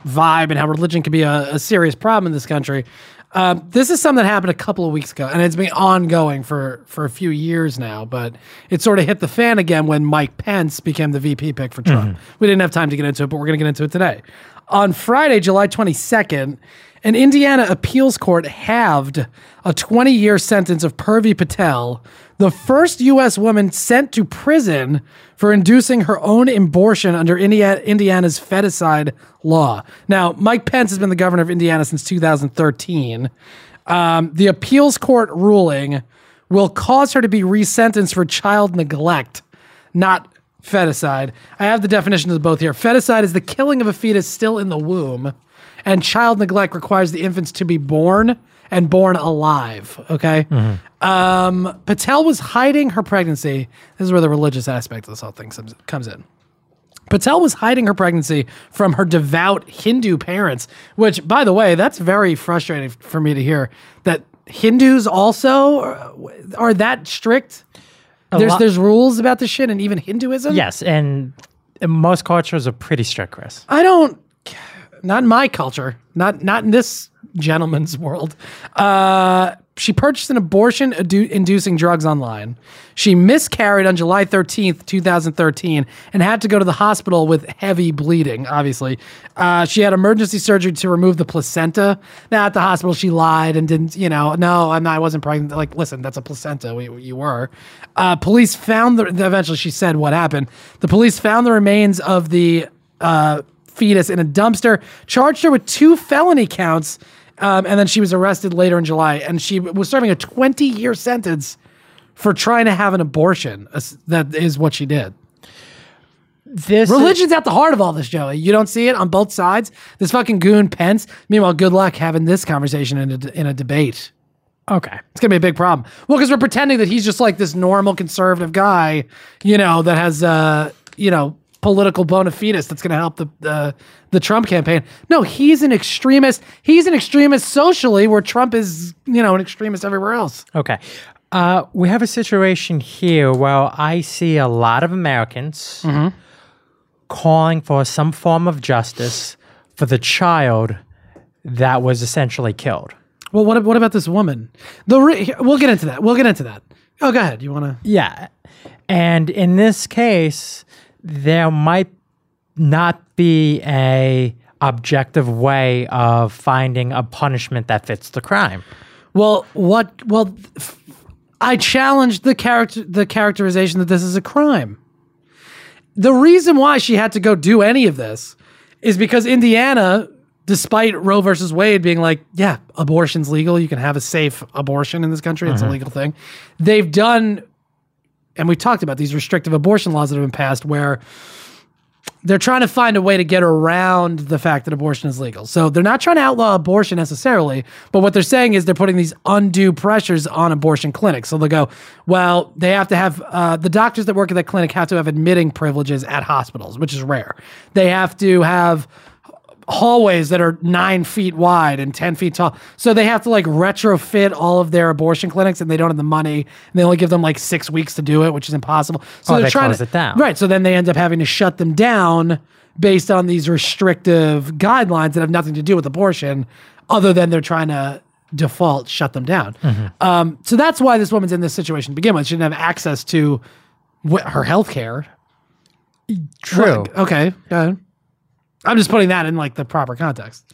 vibe and how religion can be a, a serious problem in this country. Um, this is something that happened a couple of weeks ago, and it's been ongoing for for a few years now. But it sort of hit the fan again when Mike Pence became the VP pick for Trump. We didn't have time to get into it, but we're going to get into it today. On Friday, July twenty second, an Indiana appeals court halved a 20 year sentence of Purvi Patel, the first U.S. woman sent to prison for inducing her own abortion under Indiana's feticide law. Now, Mike Pence has been the governor of Indiana since 2013. Um, the appeals court ruling will cause her to be resentenced for child neglect, not feticide. I have the definitions of both here. Feticide is the killing of a fetus still in the womb, and child neglect requires the infants to be born and born alive. Okay. Um, Patel was hiding her pregnancy. This is where the religious aspect of this whole thing comes, comes in. Patel was hiding her pregnancy from her devout Hindu parents, which, by the way, that's very frustrating for me to hear that Hindus also are, are that strict. There's lot- there's rules about this shit, and even Hinduism. Yes, and most cultures are pretty strict, Chris. I don't. Not in my culture. Not not in this gentleman's world. Uh, she purchased an abortion adu- inducing drugs online. She miscarried on July 13th, 2013, and had to go to the hospital with heavy bleeding, obviously. Uh, she had emergency surgery to remove the placenta. Now, at the hospital, she lied and didn't, you know, no, I'm not, I wasn't pregnant. Like, listen, that's a placenta. We, you were. Uh, police found the, eventually, she said what happened. The police found the remains of the uh, fetus in a dumpster, charged her with two felony counts, um, and then she was arrested later in July. And she was serving a 20 year sentence for trying to have an abortion. That is what she did. This Religion's at the heart of all this, Joey. You don't see it on both sides. This fucking goon Pence. Meanwhile, good luck having this conversation in a, in a debate. okay. It's gonna be a big problem. Well, because we're pretending that he's just like this normal conservative guy, you know, that has uh, you know, political bona fides that's gonna help the the the Trump campaign. No, he's an extremist. He's an extremist socially, where Trump is, you know, an extremist everywhere else. Okay. Uh, we have a situation here where I see a lot of Americans calling for some form of justice for the child that was essentially killed. Well, what what about this woman? The re- we'll get into that. We'll get into that. Oh, go ahead. You want to? Yeah. And in this case, there might not be a objective way of finding a punishment that fits the crime. Well, what? Well, I challenged the character, the characterization that this is a crime. The reason why she had to go do any of this is because Indiana, despite Roe versus Wade being like, yeah, abortion's legal, you can have a safe abortion in this country, it's a mm-hmm. legal thing. They've done, and we've talked about these restrictive abortion laws that have been passed where they're trying to find a way to get around the fact that abortion is legal. So they're not trying to outlaw abortion necessarily, but what they're saying is they're putting these undue pressures on abortion clinics. So they'll go, well, they have to have uh, the doctors that work at that clinic have to have admitting privileges at hospitals, which is rare. They have to have hallways that are nine feet wide and 10 feet tall. So they have to like retrofit all of their abortion clinics and they don't have the money. And they only give them like six weeks to do it, which is impossible. So Oh, they're they trying close to, it down. Right. So then they end up having to shut them down based on these restrictive guidelines that have nothing to do with abortion, other than they're trying to default shut them down. Mm-hmm. Um, so that's why this woman's in this situation to begin with. She didn't have access to wh- her health care. True. Okay. I'm just putting that in like the proper context.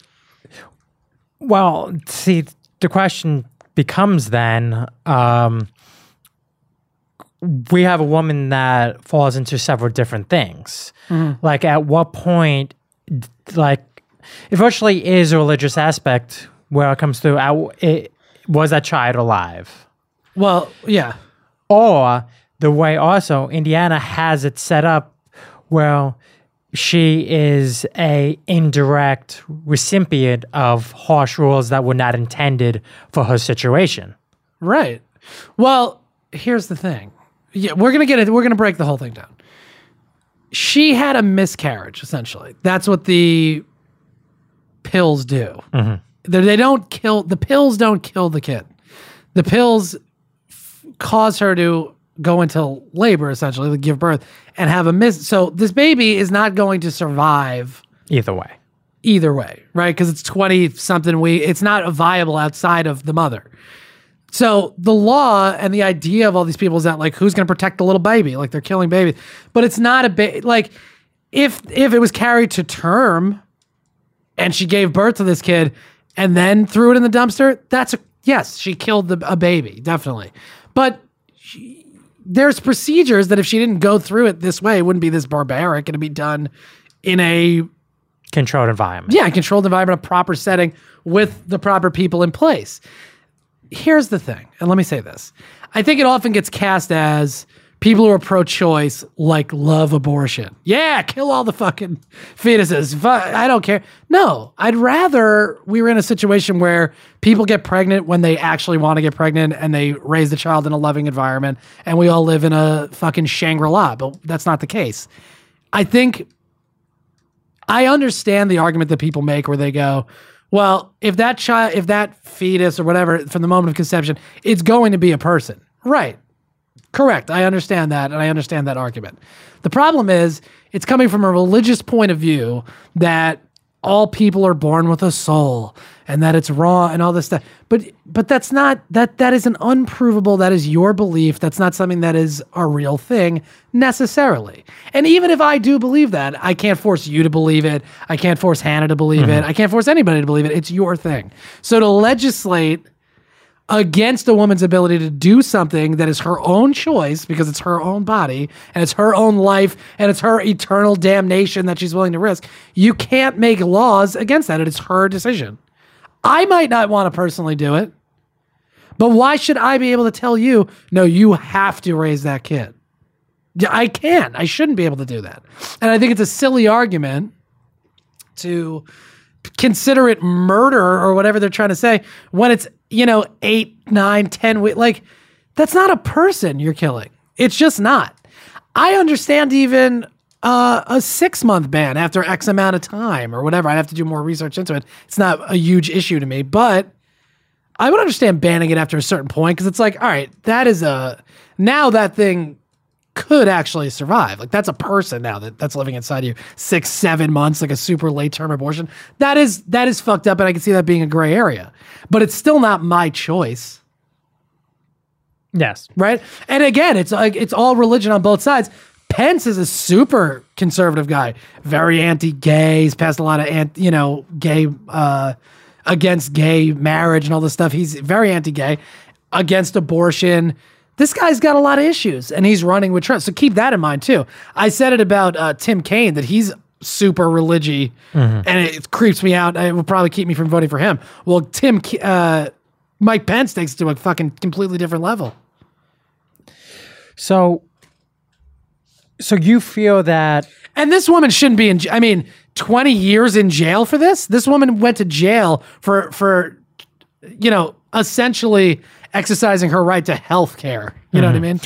Well, see, the question becomes then um, we have a woman that falls into several different things. Like, at what point, like, it virtually is a religious aspect where it comes through. It, was that child alive? Well, yeah. or the way also Indiana has it set up where she is a indirect recipient of harsh rules that were not intended for her situation. Right. Well, here's the thing. Yeah, we're gonna get it. We're gonna break the whole thing down. She had a miscarriage, essentially. That's what the pills do. Mm-hmm. They, they don't kill the pills. Don't kill the kid. The pills f- cause her to go into labor, essentially, to give birth and have a miss. So this baby is not going to survive Either way. either way, right? Because it's 20 something week. It's not viable outside of the mother. So the law and the idea of all these people is that like who's going to protect the little baby? Like they're killing babies, but it's not a ba- like if if it was carried to term and she gave birth to this kid and then threw it in the dumpster, that's a yes, she killed the, a baby, definitely. But she, there's procedures that if she didn't go through it this way, it wouldn't be this barbaric. It'd be done in a Controlled environment. yeah, controlled environment, a proper setting with the proper people in place. Here's the thing, and let me say this. I think it often gets cast as people who are pro choice like love abortion. Yeah, kill all the fucking fetuses. I don't care. No, I'd rather we were in a situation where people get pregnant when they actually want to get pregnant and they raise the child in a loving environment and we all live in a fucking Shangri La, but that's not the case. I think I understand the argument that people make where they go, well, if that child, if that fetus or whatever from the moment of conception, it's going to be a person. Right. Correct. I understand that. And I understand that argument. The problem is it's coming from a religious point of view that all people are born with a soul and that it's raw and all this stuff. But but that's not that that is an unprovable that is your belief. That's not something that is a real thing necessarily. And even if I do believe that, I can't force you to believe it. I can't force Hannah to believe mm-hmm. it. I can't force anybody to believe it. It's your thing. So to legislate against a woman's ability to do something that is her own choice because it's her own body and it's her own life and it's her eternal damnation that she's willing to risk. You can't make laws against that. It is her decision. I might not want to personally do it, but why should I be able to tell you, no, you have to raise that kid? I can't. I shouldn't be able to do that. And I think it's a silly argument to consider it murder or whatever they're trying to say when it's you know eight nine ten weeks like that's not a person you're killing. It's just not. I understand even uh, a six month ban after x amount of time or whatever. I'd have to do more research into it. It's not a huge issue to me but i would understand banning it after a certain point because it's like all right that is a now that thing could actually survive. Like that's a person now that that's living inside you six, seven months, like a super late term abortion. That is that is fucked up, and I can see that being a gray area. But it's still not my choice, Yes. right? And again, it's like it's all religion on both sides. Pence is a super conservative guy, very anti-gay. He's passed a lot of anti, you know, gay uh, against gay marriage and all this stuff. He's very anti-gay, against abortion. This guy's got a lot of issues, and he's running with Trump. So keep that in mind too. I said it about uh, Tim Kaine that he's super religious, and it creeps me out. It will probably keep me from voting for him. Well, Tim, uh, Mike Pence takes it to a fucking completely different level. So, so you feel that And this woman shouldn't be in. I mean, twenty years in jail for this. This woman went to jail for for, you know, essentially exercising her right to health care. You know what I mean?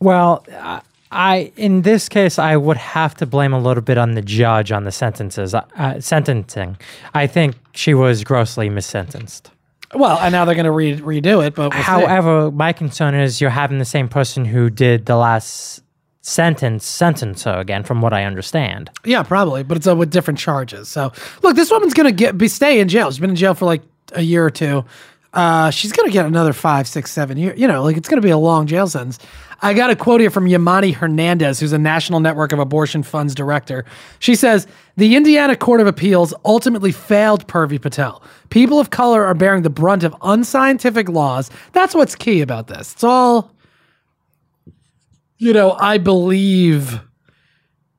Well, I- I in this case I would have to blame a little bit on the judge on the sentences uh, sentencing. I think she was grossly missentenced. Well, and now they're going to re- redo it. But we'll see. However, my concern is you're having the same person who did the last sentence sentence her again, from what I understand. yeah, probably, but it's uh, with different charges. So, look, this woman's going to get be stay in jail. She's been in jail for like a year or two. Uh, she's going to get another five, six, seven years. You know, like it's going to be a long jail sentence. I got a quote here from Yamani Hernandez, who's a National Network of Abortion Funds director. She says the Indiana Court of Appeals ultimately failed Purvi Patel. People of color are bearing the brunt of unscientific laws. That's what's key about this. It's all, you know, I believe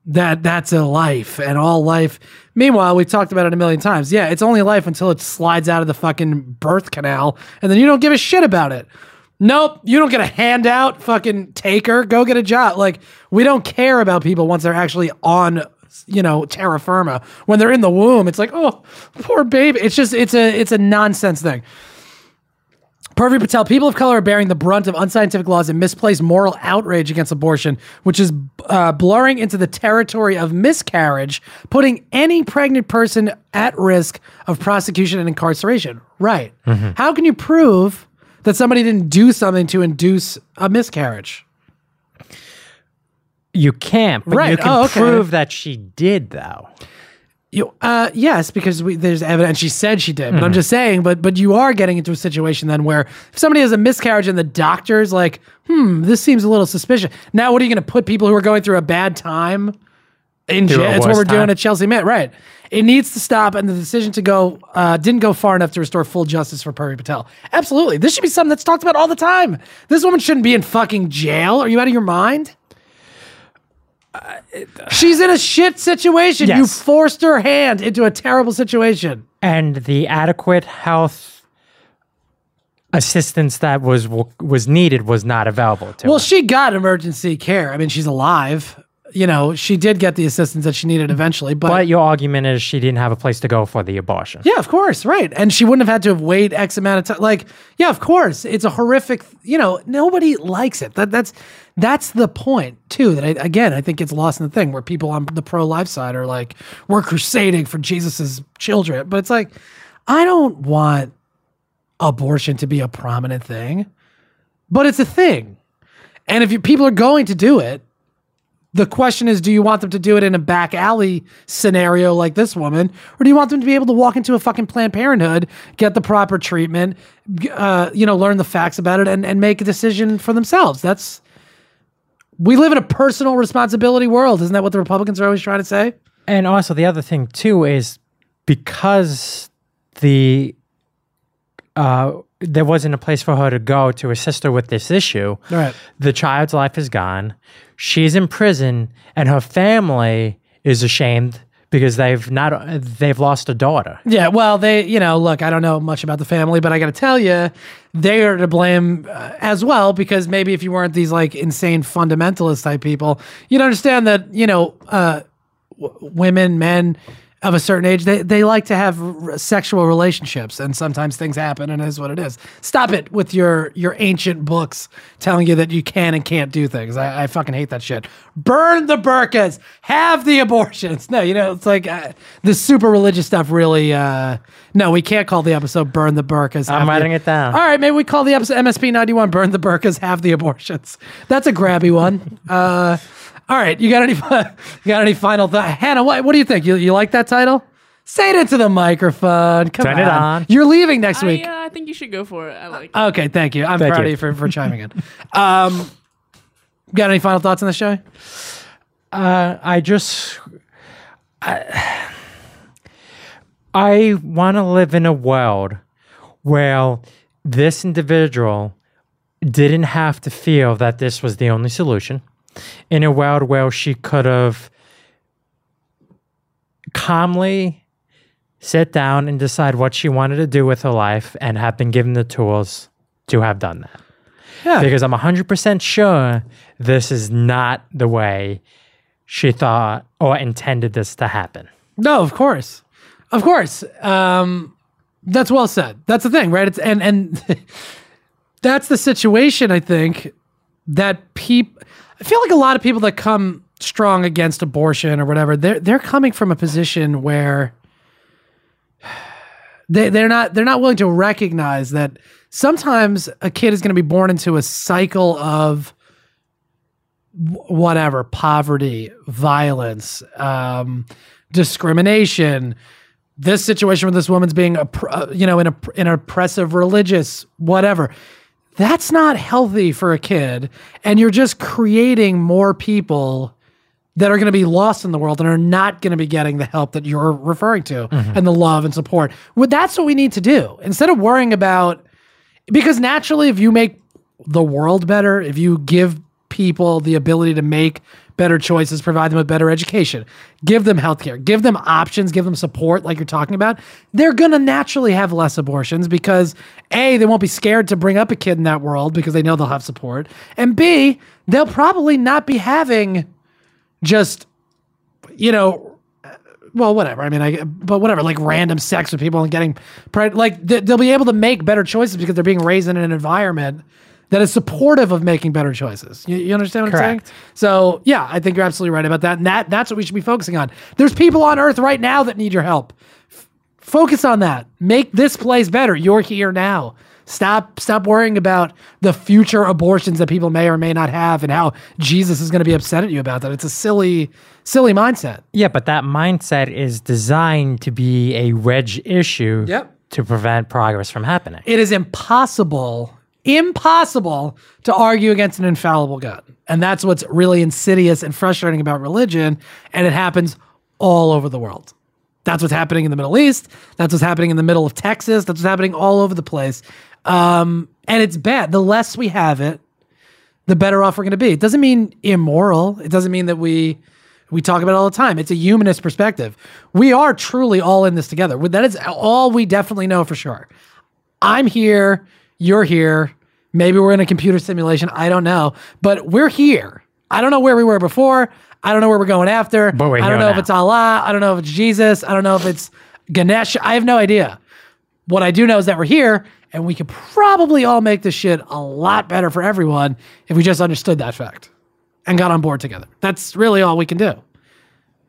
that that's a life and all life. Meanwhile, we've talked about it a million times. Yeah, it's only life until it slides out of the fucking birth canal and then you don't give a shit about it. Nope, you don't get a handout, fucking taker. Go get a job. Like, we don't care about people once they're actually on, you know, terra firma. When they're in the womb, it's like, oh, poor baby. It's just, it's a, it's a nonsense thing. Purvi Patel, people of color are bearing the brunt of unscientific laws and misplaced moral outrage against abortion, which is uh, blurring into the territory of miscarriage, putting any pregnant person at risk of prosecution and incarceration. Right. How can you prove that somebody didn't do something to induce a miscarriage? You can't, but you can Oh, okay. prove that she did, though. You, uh, yes, because we, there's evidence. She said she did, but I'm just saying. But but you are getting into a situation then where if somebody has a miscarriage and the doctor's like, hmm, this seems a little suspicious. Now, what are you going to put people who are going through a bad time in jail? That's what we're doing at Chelsea Mint, right? It needs to stop, and the decision to go uh, didn't go far enough to restore full justice for Purvi Patel. Absolutely, this should be something that's talked about all the time. This woman shouldn't be in fucking jail. Are you out of your mind? She's in a shit situation. You forced her hand into a terrible situation. And the adequate health assistance that was was needed was not available to Well, her. Well, she got emergency care. I mean, she's alive. You know, she did get the assistance that she needed eventually, but, But your argument is she didn't have a place to go for the abortion. yeah, of course, right. And she wouldn't have had to have waited X amount of time. Like, yeah, of course, it's a horrific. You know, nobody likes it. That that's that's the point too. That I, again, I think it's lost in the thing where people on the pro life side are like, we're crusading for Jesus's children, but it's like, I don't want abortion to be a prominent thing, but it's a thing. And if you, people are going to do it, the question is, do you want them to do it in a back alley scenario like this woman, or do you want them to be able to walk into a fucking Planned Parenthood, get the proper treatment, uh, you know, learn the facts about it, and, and make a decision for themselves? That's we live in a personal responsibility world, isn't that what the Republicans are always trying to say? And also the other thing too is because the uh, there wasn't a place for her to go to assist her with this issue. Right. The child's life is gone. She's in prison, and her family is ashamed because they've not they've lost a daughter. Yeah, well, they, you know, look, I don't know much about the family, but I got to tell you, they are to blame uh, as well because maybe if you weren't these like insane fundamentalist type people, you'd understand that, you know, uh, w- women, men of a certain age, they, they like to have r- sexual relationships and sometimes things happen and it is what it is. Stop it with your, your ancient books telling you that you can and can't do things. I, I fucking hate that shit. Burn the burqas, have the abortions. No, you know, it's like uh, the super religious stuff really, uh, no, we can't call the episode Burn the Burqas. I'm have the- writing it down. All right, maybe we call the episode MSP 91 Burn the Burqas, have the abortions. That's a grabby one. Uh, all right, you got any you got any final thought? Hannah, what, what do you think? You, you like that title? Say it into the microphone. Come Turn it on. You're leaving next week. I, uh, I think you should go for it. I like it. Okay, thank you. I'm Thank proud you. of you for, for chiming in. Um, got any final thoughts on the show? Uh, I just I, I want to live in a world where this individual didn't have to feel that this was the only solution. In a world where she could have calmly sit down and decide what she wanted to do with her life and have been given the tools to have done that. Yeah. Because I'm 100% sure this is not the way she thought or intended this to happen. No, of course, of course. Um, that's well said. That's the thing, right? It's and and that's the situation. I think that people. I feel like a lot of people that come strong against abortion or whatever, they're they're coming from a position where they they're not they're not willing to recognize that sometimes a kid is going to be born into a cycle of whatever poverty violence um, discrimination this situation with this woman's being uh, you know in a in an oppressive religious whatever That's not healthy for a kid. And you're just creating more people that are going to be lost in the world and are not going to be getting the help that you're referring to mm-hmm. and the love and support. Well, that's what we need to do. Instead of worrying about, because naturally, if you make the world better, if you give people the ability to make better choices, provide them with better education, give them healthcare, give them options, give them support, like you're talking about, they're going to naturally have less abortions because A, they won't be scared to bring up a kid in that world because they know they'll have support. And B, they'll probably not be having just, you know, uh, well, whatever. I mean, I but whatever, like random sex with people and getting preg- like they'll be able to make better choices because they're being raised in an environment that is supportive of making better choices. You, you understand what I'm Correct. saying? So yeah, I think you're absolutely right about that. And that that's what we should be focusing on. There's people on Earth right now that need your help. F- focus on that. Make this place better. You're here now. Stop stop worrying about the future abortions that people may or may not have and how Jesus is going to be upset at you about that. It's a silly silly mindset. Yeah, but that mindset is designed to be a wedge issue Yep. to prevent progress from happening. it is impossible impossible to argue against an infallible god. And that's what's really insidious and frustrating about religion. And it happens all over the world. That's what's happening in the middle east. That's what's happening in the middle of texas. That's what's happening all over the place. Um, and it's bad. The less we have it the better off we're going to be. It doesn't mean immoral. It doesn't mean that we we talk about it all the time. It's a humanist perspective. We are truly all in this together. That is all we definitely know for sure. I'm here, you're here. Maybe we're in a computer simulation. I don't know, but we're here. I don't know where we were before. I don't know where we're going after. But we're I don't here know if it's Allah. I don't know if it's Jesus. I don't know if it's Ganesh. I have no idea. What I do know is that we're here and we could probably all make this shit a lot better for everyone if we just understood that fact and got on board together. That's really all we can do.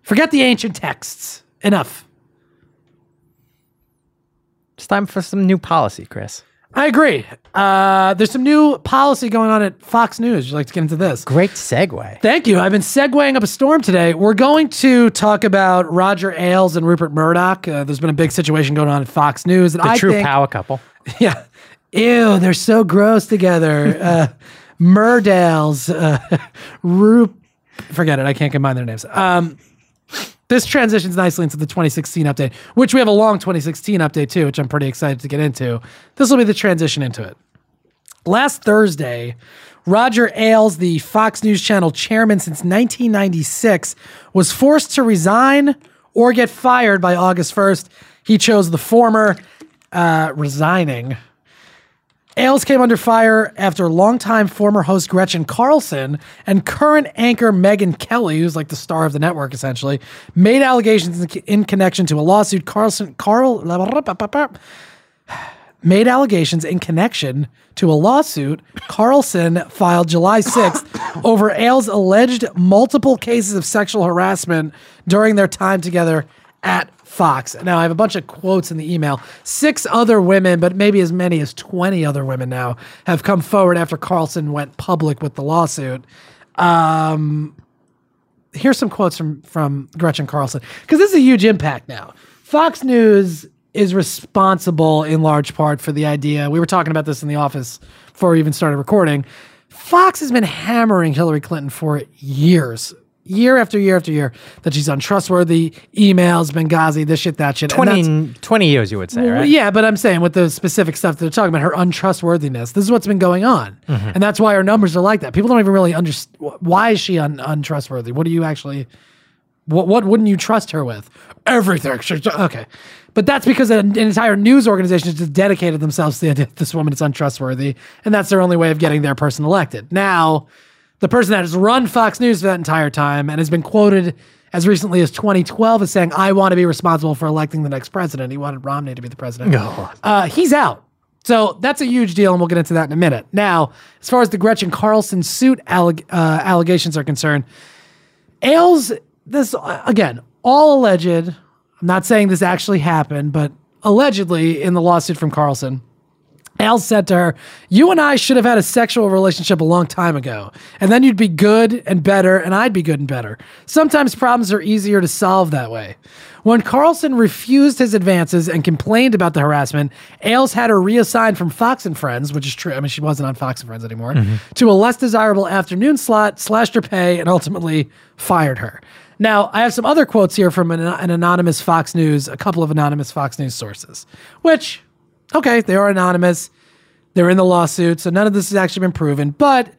Forget the ancient texts. Enough. It's time for some new policy, Chris. I agree. Uh, there's some new policy going on at Fox News. Would you like to get into this? Great segue. Thank you. I've been segueing up a storm today. We're going to talk about Roger Ailes and Rupert Murdoch. Uh, there's been a big situation going on at Fox News. And The I true think, power couple. Yeah. Ew, they're so gross together. Uh, Murdales, uh, Rup, forget it. I can't combine their names. Um, this transitions nicely into the 2016 update, which we have a long 2016 update too, which I'm pretty excited to get into. This will be the transition into it. Last Thursday, Roger Ailes, the Fox News Channel chairman since 1996, was forced to resign or get fired by August 1st. He chose the former, uh, resigning. Ailes came under fire after longtime former host Gretchen Carlson and current anchor Megyn Kelly, who's like the star of the network essentially, made allegations in, connection to a lawsuit. Carlson, Carl, made allegations in connection to a lawsuit Carlson filed July 6th over Ailes' alleged multiple cases of sexual harassment during their time together at Fox. Now, I have a bunch of quotes in the email. Six other women, but maybe as many as 20 other women now, have come forward after Carlson went public with the lawsuit. Um, here's some quotes from, from Gretchen Carlson, because this is a huge impact now. Fox News is responsible in large part for the idea. We were talking about this in the office before we even started recording. Fox has been hammering Hillary Clinton for years, year after year after year, that she's untrustworthy, emails, Benghazi, this shit, that shit. And 20, 20 years, you would say, right? Yeah, but I'm saying with the specific stuff that they're talking about, her untrustworthiness. This is what's been going on, Mm-hmm. and that's why her numbers are like that. People don't even really understand why is she un- untrustworthy. What do you actually? What what wouldn't you trust her with? Everything. Okay, but that's because an, an entire news organization has just dedicated themselves to the idea that this woman is untrustworthy, and that's their only way of getting their person elected. Now, the person that has run Fox News for that entire time and has been quoted as recently as 2012 as saying, "I want to be responsible for electing the next president." He wanted Romney to be the president. Uh, he's out. So that's a huge deal, and we'll get into that in a minute. Now, as far as the Gretchen Carlson suit alleg- uh, allegations are concerned, Ailes, this uh, again, all alleged. I'm not saying this actually happened, but allegedly in the lawsuit from Carlson, Ailes said to her, You and I should have had a sexual relationship a long time ago. And then you'd be good and better, and I'd be good and better. Sometimes problems are easier to solve that way. When Carlson refused his advances and complained about the harassment, Ailes had her reassigned from Fox and Friends, which is true. I mean, she wasn't on Fox and Friends anymore, mm-hmm. to a less desirable afternoon slot, slashed her pay, and ultimately fired her. Now, I have some other quotes here from an, an anonymous Fox News, a couple of anonymous Fox News sources, which, okay, they are anonymous. They're in the lawsuit, so none of this has actually been proven. But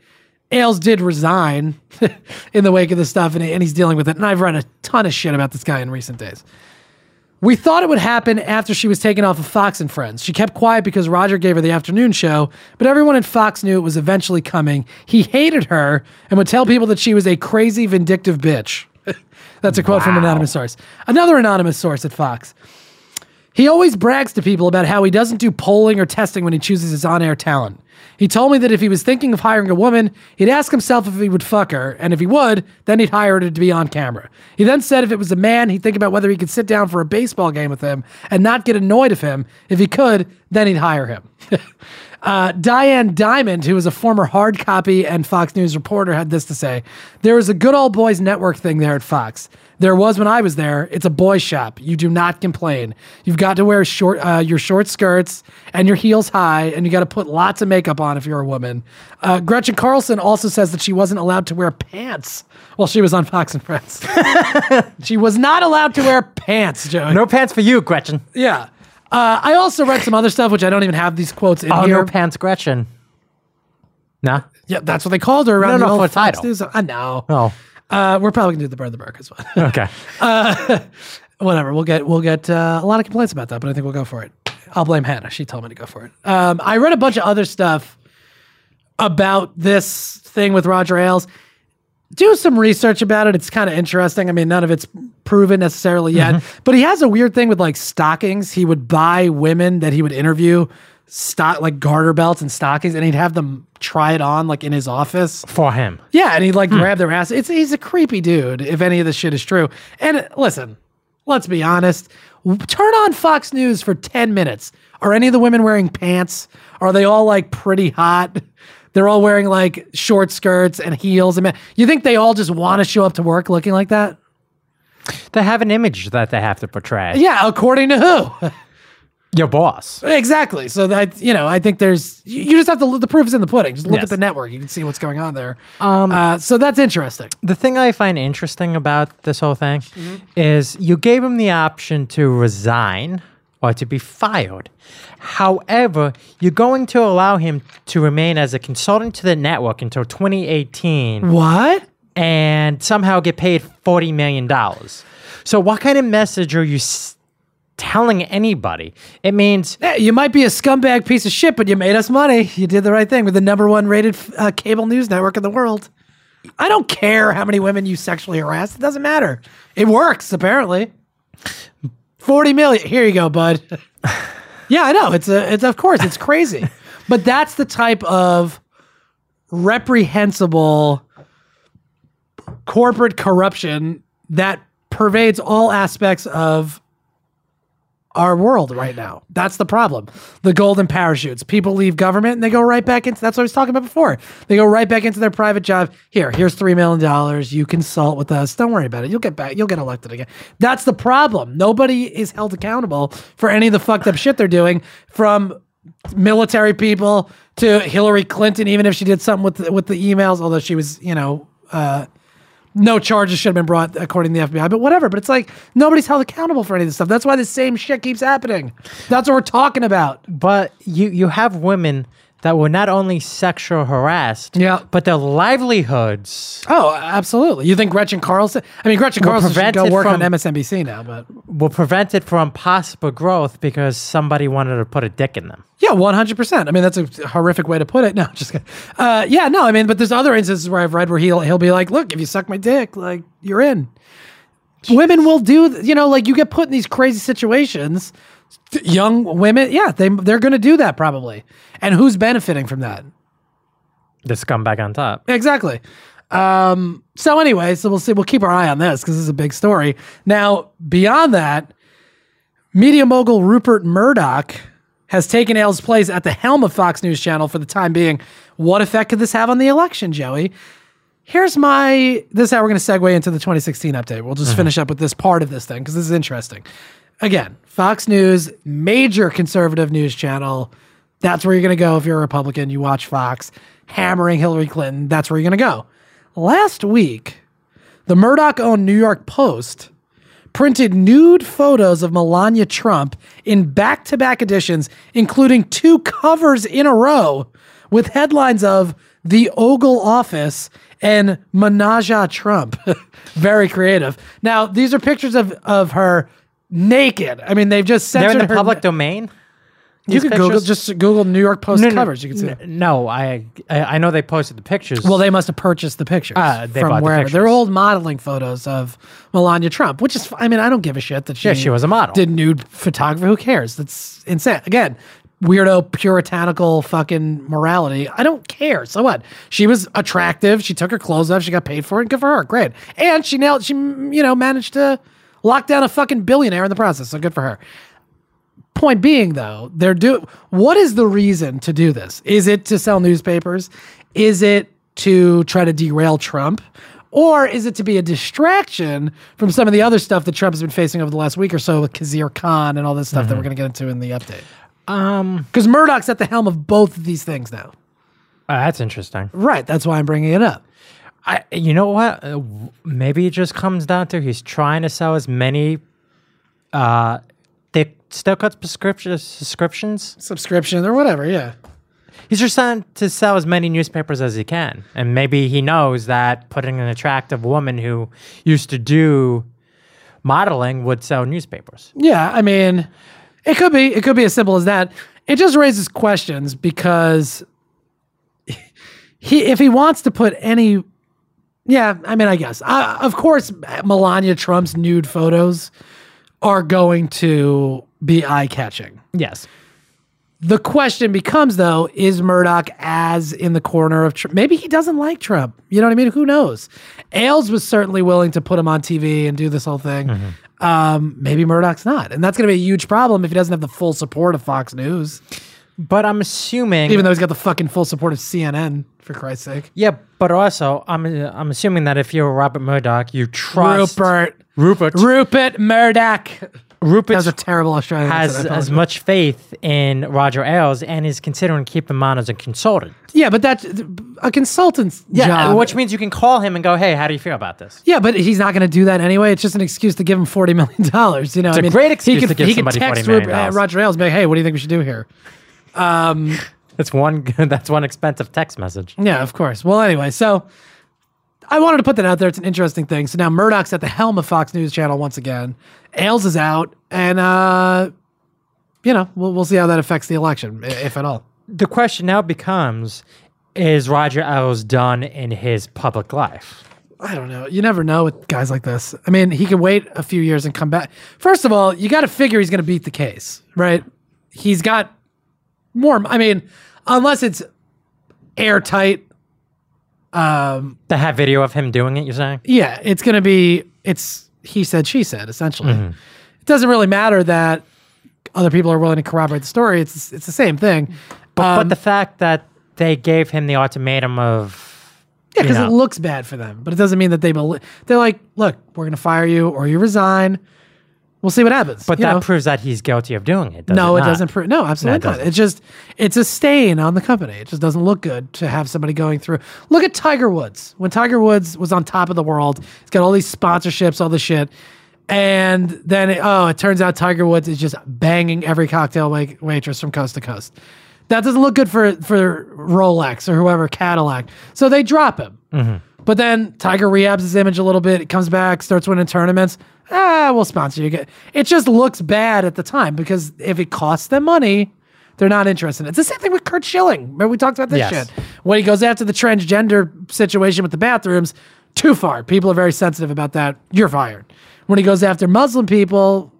Ailes did resign in the wake of this stuff, and, and he's dealing with it. And I've read a ton of shit about this guy in recent days. We thought it would happen after she was taken off of Fox and Friends. She kept quiet because Roger gave her the afternoon show, but everyone at Fox knew it was eventually coming. He hated her and would tell people that she was a crazy, vindictive bitch. That's a quote from an anonymous source. Another anonymous source at Fox. He always brags to people about how he doesn't do polling or testing when he chooses his on air talent. He told me that if he was thinking of hiring a woman, he'd ask himself if he would fuck her, and if he would, then he'd hire her to be on camera. He then said if it was a man, he'd think about whether he could sit down for a baseball game with him and not get annoyed of him. If he could, then he'd hire him. Uh, Diane Dimond, who was a former hard copy and Fox News reporter, had this to say There was a good old boys network thing there at Fox. There was when I was there. It's a boys' shop. You do not complain. You've got to wear short, uh, your short skirts and your heels high, and you got to put lots of makeup on if you're a woman. Uh, Gretchen Carlson also says that she wasn't allowed to wear pants while she was on Fox and Friends. she was not allowed to wear pants, Joey. No pants for you, Gretchen. Yeah. Uh, I also read some other stuff, which I don't even have these quotes in here. no pants, Gretchen. Nah. Yeah, that's what they called her around No, the no, old Fox title. News. I know. Oh. Uh, we're probably gonna do the Burn the Burqas one. Okay. Whatever. We'll get we'll get uh, a lot of complaints about that, but I think we'll go for it. I'll blame Hannah. She told me to go for it. Um, I read a bunch of other stuff about this thing with Roger Ailes. Do some research about it. It's kind of interesting. I mean, none of it's proven necessarily yet, mm-hmm. but he has a weird thing with like stockings. He would buy women that he would interview stock like garter belts and stockings, and he'd have them try it on like in his office. for him. Yeah, and he'd like hmm. grab their ass. It's he's a creepy dude. If any of this shit is true, and listen, let's be honest. Turn on Fox News for ten minutes. Are any of the women wearing pants? Are they all like pretty hot? They're all wearing like short skirts and heels. And you think they all just want to show up to work looking like that? They have an image that they have to portray. Yeah, according to who? Your boss. exactly. So that you know, I think there's you you just have to look. The proof is in the pudding. Just look Yes. at the network. You can see what's going on there. Um, uh, so that's interesting. The thing I find interesting about this whole thing is you gave him the option to resign or to be fired. However, you're going to allow him to remain as a consultant to the network until 2018 What? and somehow get paid $40 million. So, what kind of message are you s- telling anybody? It means Hey, you might be a scumbag piece of shit, but you made us money. You did the right thing with the number one rated uh, cable news network in the world. I don't care how many women you sexually harassed. It doesn't matter. It works, apparently. 40 million. Here you go, bud. yeah, I know. It's a, it's, of course, it's crazy. but that's the type of reprehensible corporate corruption that pervades all aspects of our world right now. That's the problem. The golden parachutes. People leave government and they go right back into that's what I was talking about before. They go right back into their private job. Here, here's three million dollars. You consult with us. Don't worry about it. You'll get back, you'll get elected again. That's the problem. Nobody is held accountable for any of the fucked up shit they're doing from military people to Hillary Clinton, even if she did something with the, with the emails, although she was, you know, uh, no charges should have been brought according to the FBI, but whatever. But it's like nobody's held accountable for any of this stuff. That's why the same shit keeps happening. That's what we're talking about. But you you have women that were not only sexual harassed, Yeah. but their livelihoods Oh, absolutely. You think Gretchen Carlson? I mean, Gretchen Carlson should go work on MSNBC now, but were prevented it from possible growth because somebody wanted to put a dick in them. yeah, one hundred percent. I mean, that's a horrific way to put it. No, just kidding. Uh, yeah, no. I mean, but there's other instances where I've read where he'll he'll be like, "Look, if you suck my dick, like you're in." Women will do, you know, like you get put in these crazy situations. Young women, yeah, they they're going to do that probably. And who's benefiting from that? The scumbag on top. Exactly. Um, so anyway, so we'll see. We'll keep our eye on this because this is a big story. Now, beyond that, media mogul Rupert Murdoch has taken Ailes' place at the helm of Fox News Channel for the time being. What effect could this have on the election, Joey? Here's my. This is how we're going to segue into the 2016 update. We'll just finish up with this part of this thing because this is interesting. Again, Fox News, major conservative news channel. That's where you're going to go if you're a Republican. You watch Fox, hammering Hillary Clinton. That's where you're going to go. Last week, the Murdoch owned New York Post printed nude photos of Melania Trump in back to back editions, including two covers in a row with headlines of The Ogle Office and Menage Trump. Very creative. Now, these are pictures of, of her naked. I mean, they've just They're in the her- public domain. You these can Google pictures? just Google New York Post No, no, covers. You can see. n- No, I I I know they posted the pictures. Well, they must have purchased the pictures Ah, they bought from the wherever. They're pictures. old modeling photos of Melania Trump, which is, I mean, I don't give a shit that she, Yeah, she was a model. Did nude photography? Who cares? That's insane. Again, weirdo puritanical fucking morality. I don't care. So what? She was attractive. She took her clothes off. She got paid for it. Good for her. Great. And she nailed. She you know managed to lock down a fucking billionaire in the process. So good for her. Point being, though, they're do. What is the reason to do this? Is it to sell newspapers? Is it to try to derail Trump? Or is it to be a distraction from some of the other stuff that Trump has been facing over the last week or so with Khizr Khan and all this stuff that we're going to get into in the update? um, Because Murdoch's at the helm of both of these things now. uh, that's interesting. Right. That's why I'm bringing it up. I, you know what? Uh, maybe it just comes down to he's trying to sell as many uh, thick still cuts prescription subscriptions. Subscription or whatever. Yeah. He's just trying to sell as many newspapers as he can, and maybe he knows that putting an attractive woman who used to do modeling would sell newspapers. Yeah, I mean, it could be it could be as simple as that. It just raises questions because he if he wants to put any yeah, I mean, I guess. Uh, of course Melania Trump's nude photos are going to be eye-catching. Yes. The question becomes though, is Murdoch as in the corner of Trump? Maybe he doesn't like Trump. You know what I mean? Who knows? Ailes was certainly willing to put him on TV and do this whole thing. Um, maybe Murdoch's not. And that's going to be a huge problem if he doesn't have the full support of Fox News, But I'm assuming even though he's got the fucking full support of CNN, for Christ's sake. Yeah, but also I'm I'm assuming that if you're Robert Murdoch, you trust Rupert. Rupert Rupert Murdoch. That Rupert was a terrible Australian has accent. I as apologize. much faith in Roger Ailes and is considering keeping him on as a consultant. Yeah, but that's a consultant's Yeah, job. which means you can call him and go, "Hey, how do you feel about this?" Yeah, but he's not going to do that anyway. It's just an excuse to give him forty million dollars. You know, It's I a mean, great excuse to give he could somebody text $40 million. Uh, Roger Ailes, and be like, "Hey, what do you think we should do here?" That's one that's one expensive text message. Yeah, of course. Well, anyway, so I wanted to put that out there. It's an interesting thing. So now Murdoch's at the helm of Fox News Channel once again. Ailes is out, and uh, you know, we'll we'll see how that affects the election, if at all. The question now becomes is Roger Ailes done in his public life? I don't know. You never know with guys like this. I mean, he can wait a few years and come back. First of all, you got to figure he's going to beat the case, right? He's got more. I mean, unless it's airtight. Um, To have video of him doing it, you're saying? yeah, it's going to be. It's he said, she said. Essentially, it doesn't really matter that other people are willing to corroborate the story. It's it's the same thing. But, Um, but the fact that they gave him the ultimatum of Yeah, because it looks bad for them, but it doesn't mean that they believe. They're like, look, we're going to fire you, or you resign. We'll see what happens. But that know? proves that he's guilty of doing it. no, it, not? doesn't prove. No, absolutely No, it not. doesn't. It's just it's a stain on the company. It just doesn't look good to have somebody going through. Look at Tiger Woods. When Tiger Woods was on top of the world, he's got all these sponsorships, all this shit, and then it, oh, it turns out Tiger Woods is just banging every cocktail wait- waitress from coast to coast. That doesn't look good for for Rolex or whoever Cadillac. So they drop him. Mm-hmm. But then Tiger rehabs his image a little bit. It comes back, starts winning tournaments. Ah, we'll sponsor you. It just looks bad at the time because if it costs them money, they're not interested. It's the same thing with Curt Schilling. Remember we talked about this Yes. shit when he goes after the transgender situation with the bathrooms. Too far. People are very sensitive about that. You're fired. When he goes after Muslim people,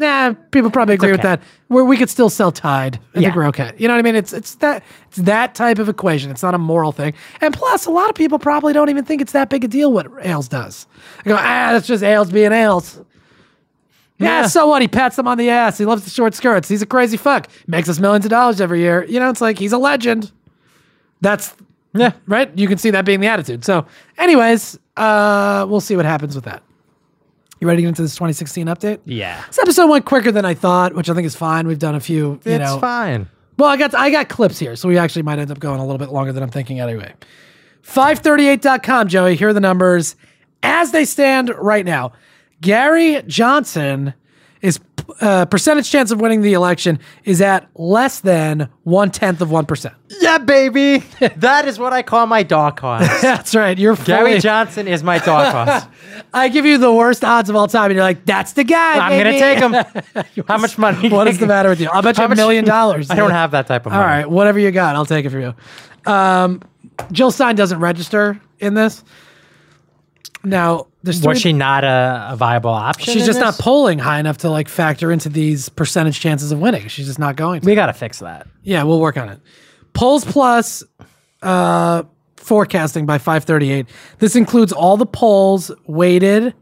nah, people probably agree with okay. that. Where we could still sell Tide. I Yeah. think we're okay. You know what I mean? It's it's that it's that type of equation. It's not a moral thing. And plus, a lot of people probably don't even think it's that big a deal what Ailes does. I go, ah, that's just Ailes being Ailes. Yeah, Yeah. so what? He pats them on the ass. He loves the short skirts. He's a crazy fuck. Makes us millions of dollars every year. You know, it's like he's a legend. That's Yeah. right. You can see that being the attitude. So, anyways, uh, we'll see what happens with that. You ready to get into this 2016 update? Yeah. This episode went quicker than I thought, which I think is fine. We've done a few, you It's know. fine. Well, I got I got clips here, so we actually might end up going a little bit longer than I'm thinking anyway. 538.com, Joey. Here are the numbers as they stand right now. Gary Johnson uh, percentage chance of winning the election is at less than one tenth of one percent. Yeah, baby. that is what I call my dog horse. That's right. You're Gary fully- Johnson is my dog horse. I give you the worst odds of all time, and you're like, "That's the guy." I'm gonna take him. How much money? What is the matter with you? I'll bet you a million dollars. I don't have that type of All money. right, whatever you got, I'll take it for you. Um, Jill Stein doesn't register in this. Now, there's three, Was she not a, a viable option? she's just not polling high enough to like factor into these percentage chances of winning. She's just not going to. We gotta fix that. Yeah, we'll work on it. Polls Plus uh, forecasting by 538. This includes all the polls weighted,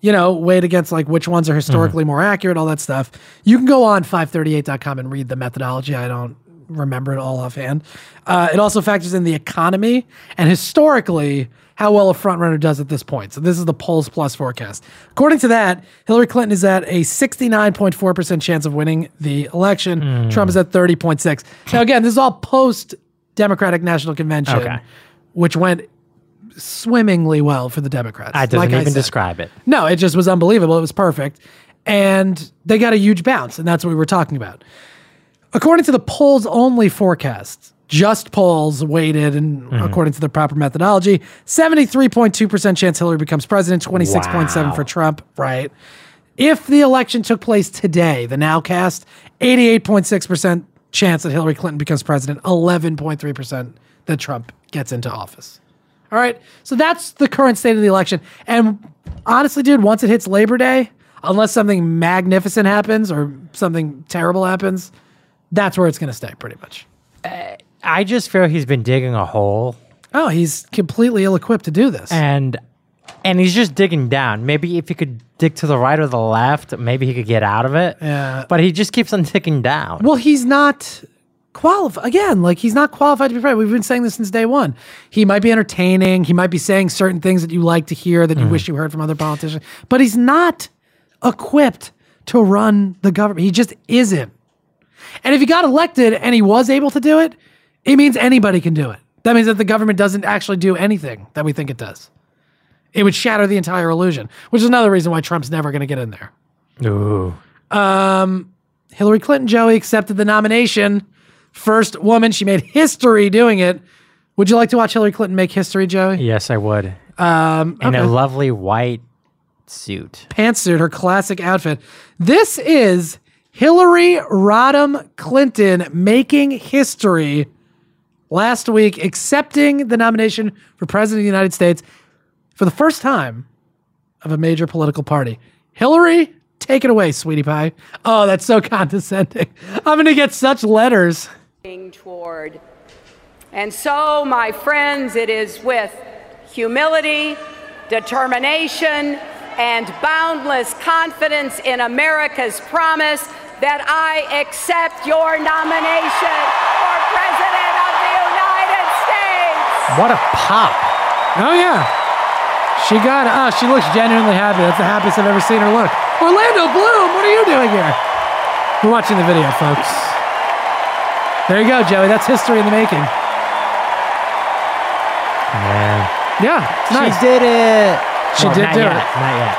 you know, weighed against like which ones are historically more accurate, all that stuff. You can go on 538.com and read the methodology. I don't remember it all offhand. Uh, it also factors in the economy and historically how well a frontrunner does at this point. So this is the Polls Plus forecast. According to that, Hillary Clinton is at a 69.4% chance of winning the election. Hmm. Trump is at 30.6. Now again, this is all post Democratic National Convention, Okay. which went swimmingly well for the Democrats. I doesn't Like even said. describe it. No, it just was unbelievable. It was perfect. And they got a huge bounce, and that's what we were talking about. According to the polls only forecast, just polls weighted and mm-hmm. according to the proper methodology, 73.2% chance Hillary becomes president, 26.7 Wow. for Trump, right? If the election took place today, the nowcast, 88.6% chance that Hillary Clinton becomes president, 11.3% that Trump gets into office. All right. So that's the current state of the election. And honestly, dude, once it hits Labor Day, unless something magnificent happens or something terrible happens, that's where it's going to stay pretty much. Uh, I just feel he's been digging a hole Oh, he's completely ill equipped to do this. and and he's just digging down. Maybe if he could dig to the right or the left, maybe he could get out of it. Yeah. But he just keeps on digging down. Well, he's not qualified. Again, like he's not qualified to be president. We've been saying this since day one. He might be entertaining. He might be saying certain things that you like to hear that you mm. wish you heard from other politicians, but he's not equipped to run the government. He just isn't. And if he got elected and he was able to do it, it means anybody can do it. That means that the government doesn't actually do anything that we think it does. It would shatter the entire illusion, which is another reason why Trump's never going to get in there. Ooh. Hillary Clinton, Joey, accepted the nomination. First woman. She made history doing it. Would you like to watch Hillary Clinton make history, Joey? Yes, I would. Um, In okay. a lovely white suit. pantsuit, her classic outfit. This is Hillary Rodham Clinton making history last week, accepting the nomination for President of the United States for the first time of a major political party. Hillary, take it away, sweetie pie. Oh, that's so condescending. I'm going to get such letters. toward. And so, my friends, it is with humility, determination, and boundless confidence in America's promise that I accept your nomination for President of the United States. What a pop. Oh yeah. She got uh she looks genuinely happy. That's the happiest I've ever seen her look. Orlando Bloom, what are you doing here? We're watching the video, folks. There you go, Joey. That's history in the making. Man. Yeah, it's nice. She did it. She did do yet, it. Not yet.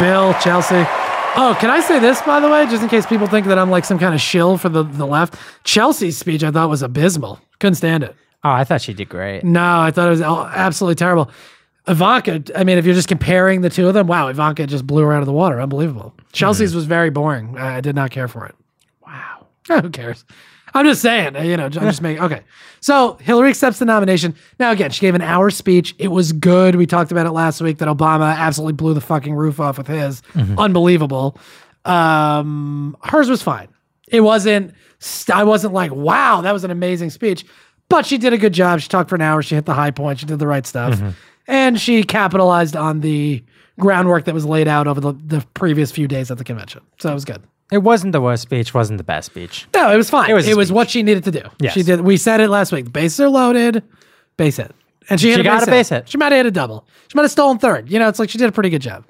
Bill, Chelsea. Oh, can I say this, by the way, just in case people think that I'm like some kind of shill for the, the left? Chelsea's speech I thought was abysmal. Couldn't stand it. Oh, I thought she did great. No, I thought it was absolutely terrible. Ivanka, I mean, if you're just comparing the two of them, wow, Ivanka just blew her out of the water. Unbelievable. Chelsea's hmm. was very boring. I I did not care for it. Wow. Who cares? I'm just saying, you know, I'm just making, okay. So Hillary accepts the nomination. Now, again, she gave an hour speech. It was good. We talked about it last week that Obama absolutely blew the fucking roof off with his. Unbelievable. Um, hers was fine. It wasn't, I wasn't like, wow, that was an amazing speech. But she did a good job. She talked for an hour. She hit the high point. She did the right stuff. and she capitalized on the groundwork that was laid out over the, the previous few days at the convention. So it was good. It wasn't the worst speech, wasn't the best speech. No, it was fine. It was was, a what she needed to do. Yes. She did. We said it last week. The bases are loaded. Base hit. And she, hit She a got base a base hit. She might have hit a double. She might have stolen third. You know, it's like she did a pretty good job.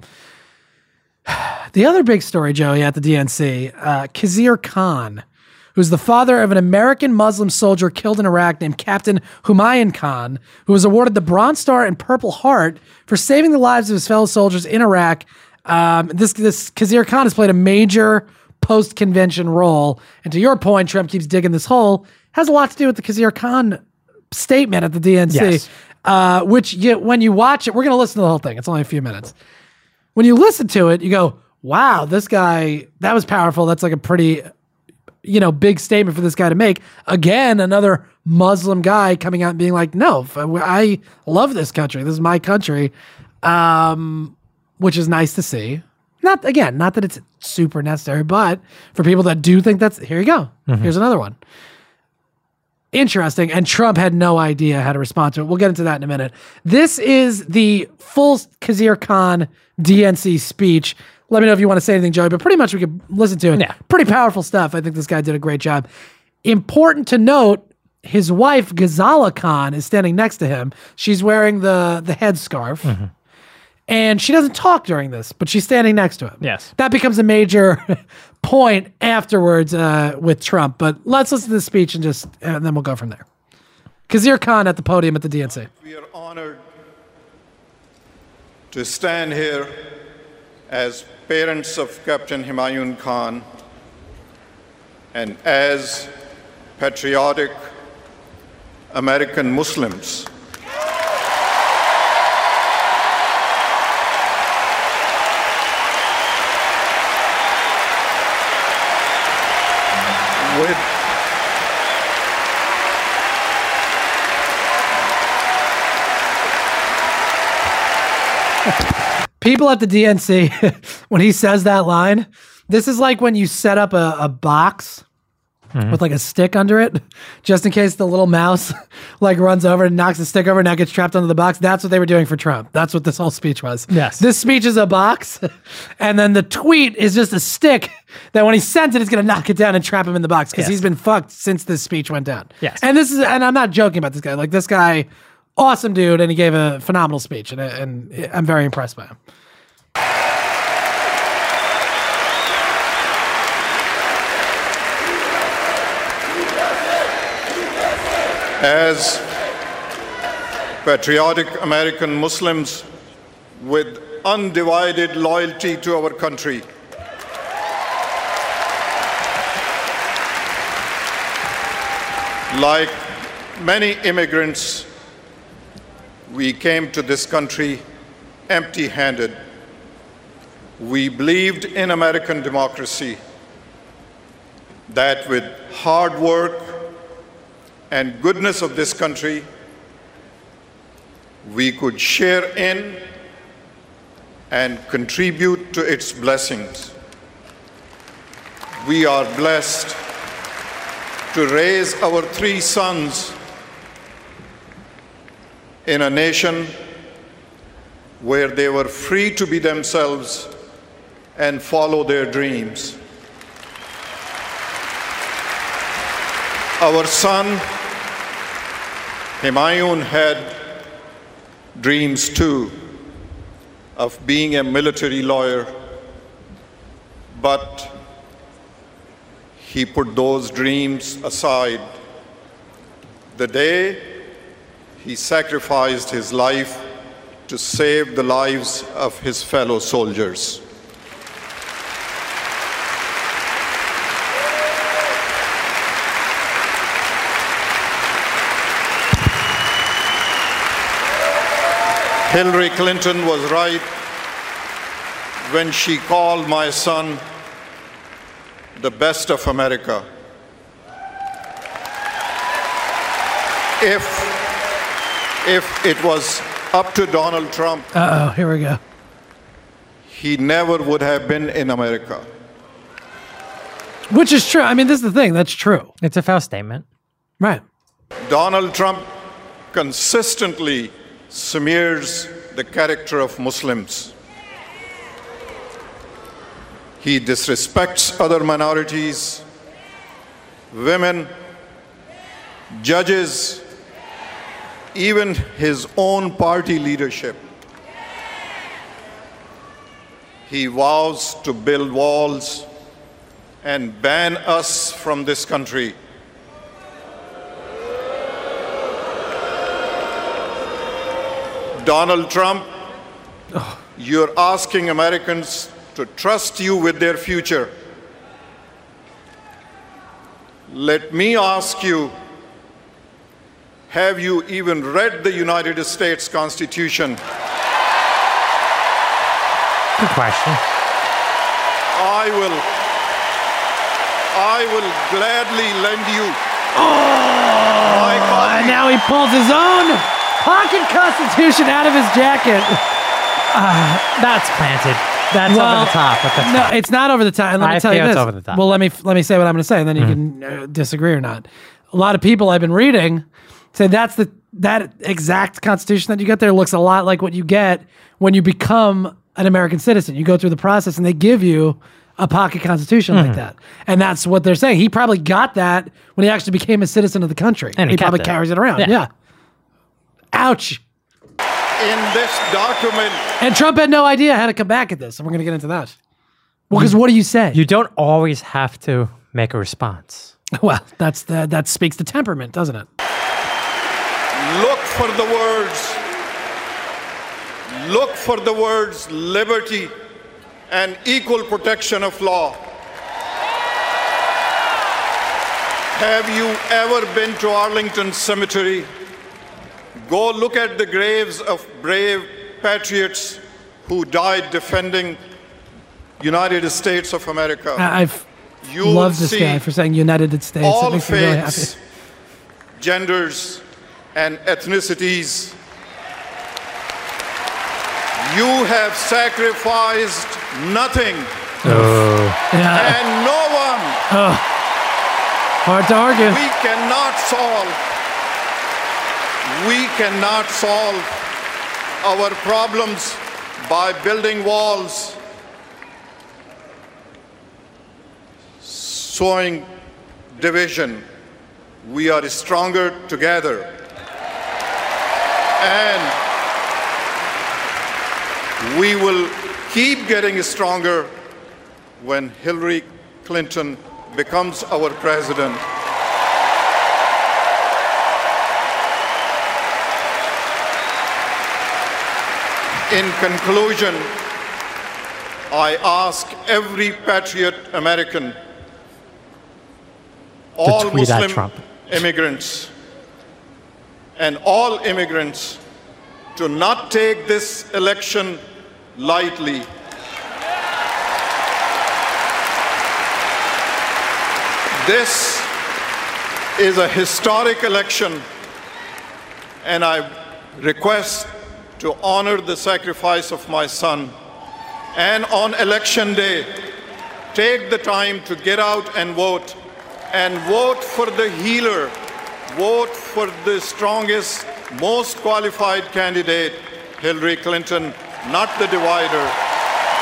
The other big story, Joey, at the DNC, uh, Khizr Khan, who's the father of an American Muslim soldier killed in Iraq named Captain Humayun Khan, who was awarded the Bronze Star and Purple Heart for saving the lives of his fellow soldiers in Iraq. Um, this this Khizr Khan has played a major post convention role, and to your point, Trump keeps digging this hole. Has a lot to do with the Khizr Khan statement at the DNC, Yes. uh, which you, when you watch it, we're going to listen to the whole thing. It's only a few minutes when you listen to it, you go, wow, this guy, that was powerful. That's like a pretty, you know, big statement for this guy to make. Again, another Muslim guy coming out and being like, no, I love this country. This is my country, um, which is nice to see. Not, again, not that it's super necessary, but for people that do think that's, here you go. Mm-hmm. Here's another one interesting. And Trump had no idea how to respond to it. We'll get into that in a minute. This is the full Khizr Khan DNC speech. Let me know if you want to say anything, Joey, but pretty much we could listen to it. Yeah. Pretty powerful stuff. I think this guy did a great job. Important to note, his wife, Ghazala Khan, is standing next to him. She's wearing the, the headscarf. Mm-hmm. And she doesn't talk during this, but she's standing next to him. Yes. That becomes a major point afterwards uh, with Trump. But let's listen to the speech and just, and then we'll go from there. Khizr Khan at the podium at the DNC. We are honored to stand here as parents of Captain Humayun Khan and as patriotic American Muslims. With People at the DNC, when he says that line, this is like when you set up a, a box with like a stick under it, just in case the little mouse like runs over and knocks the stick over and now gets trapped under the box. That's what they were doing for Trump. That's what this whole speech was. Yes. This speech is a box, and then the tweet is just a stick that when he sends it, it's going to knock it down and trap him in the box because Yes. he's been fucked since this speech went down. Yes. And this is, and I'm not joking about this guy. Like this guy, awesome dude, and he gave a phenomenal speech, and, and I'm very impressed by him. As patriotic American Muslims with undivided loyalty to our country. Like many immigrants, we came to this country empty handed. We believed in American democracy, that with hard work, and goodness of this country, we could share in and contribute to its blessings. We are blessed to raise our three sons in a nation where they were free to be themselves and follow their dreams. Our son, Humayun had dreams too of being a military lawyer, but he put those dreams aside. The day he sacrificed his life to save the lives of his fellow soldiers. Hillary Clinton was right when she called my son the best of America. If, if it was up to Donald Trump, Uh oh, here we go. he never would have been in America. Which is true. I mean, this is the thing. That's true. It's a foul statement. Right. Donald Trump consistently smears the character of Muslims. He disrespects other minorities, women, judges, even his own party leadership. He vows to build walls and ban us from this country. Donald Trump, you're asking Americans to trust you with their future. Let me ask you have you even read the United States Constitution? Good question. I will I will gladly lend you oh, my And now he pulls his own pocket constitution out of his jacket. That's planted. That's Well, over the top. But that's No, it's not over the top. And let me I tell you this. it's over the top. Well, let me let me say what I'm going to say, and then you can uh, disagree or not. A lot of people I've been reading say that's the that exact constitution that you get there looks a lot like what you get when you become an American citizen. You go through the process, and they give you a pocket constitution Mm-hmm. like that, and that's what they're saying. He probably got that when he actually became a citizen of the country. And he kept probably it. carries it around. Yeah. yeah. Ouch. In this document, And Trump had no idea how to come back at this, and we're going to get into that. Well, because what do you say? you don't always have to make a response. Well, that's the, that speaks to temperament, doesn't it? look for the words. Look for the words liberty and equal protection of law. Have you ever been to Arlington Cemetery? Go look at the graves of brave patriots who died defending United States of America. I- I've You loved this see guy for saying United States. All makes me really faiths, genders, and ethnicities. You have sacrificed nothing, oh. Oh. Yeah, and no one oh. hard to argue. we cannot solve. We cannot solve our problems by building walls, sowing division. We are stronger together. And we will keep getting stronger when Hillary Clinton becomes our president. In conclusion, I ask every patriot American, all Muslim immigrants, and all immigrants to not take this election lightly. This is a historic election, and I request to honor the sacrifice of my son. And on election day, take the time to get out and vote, and vote for the healer, vote for the strongest, most qualified candidate, Hillary Clinton, not the divider.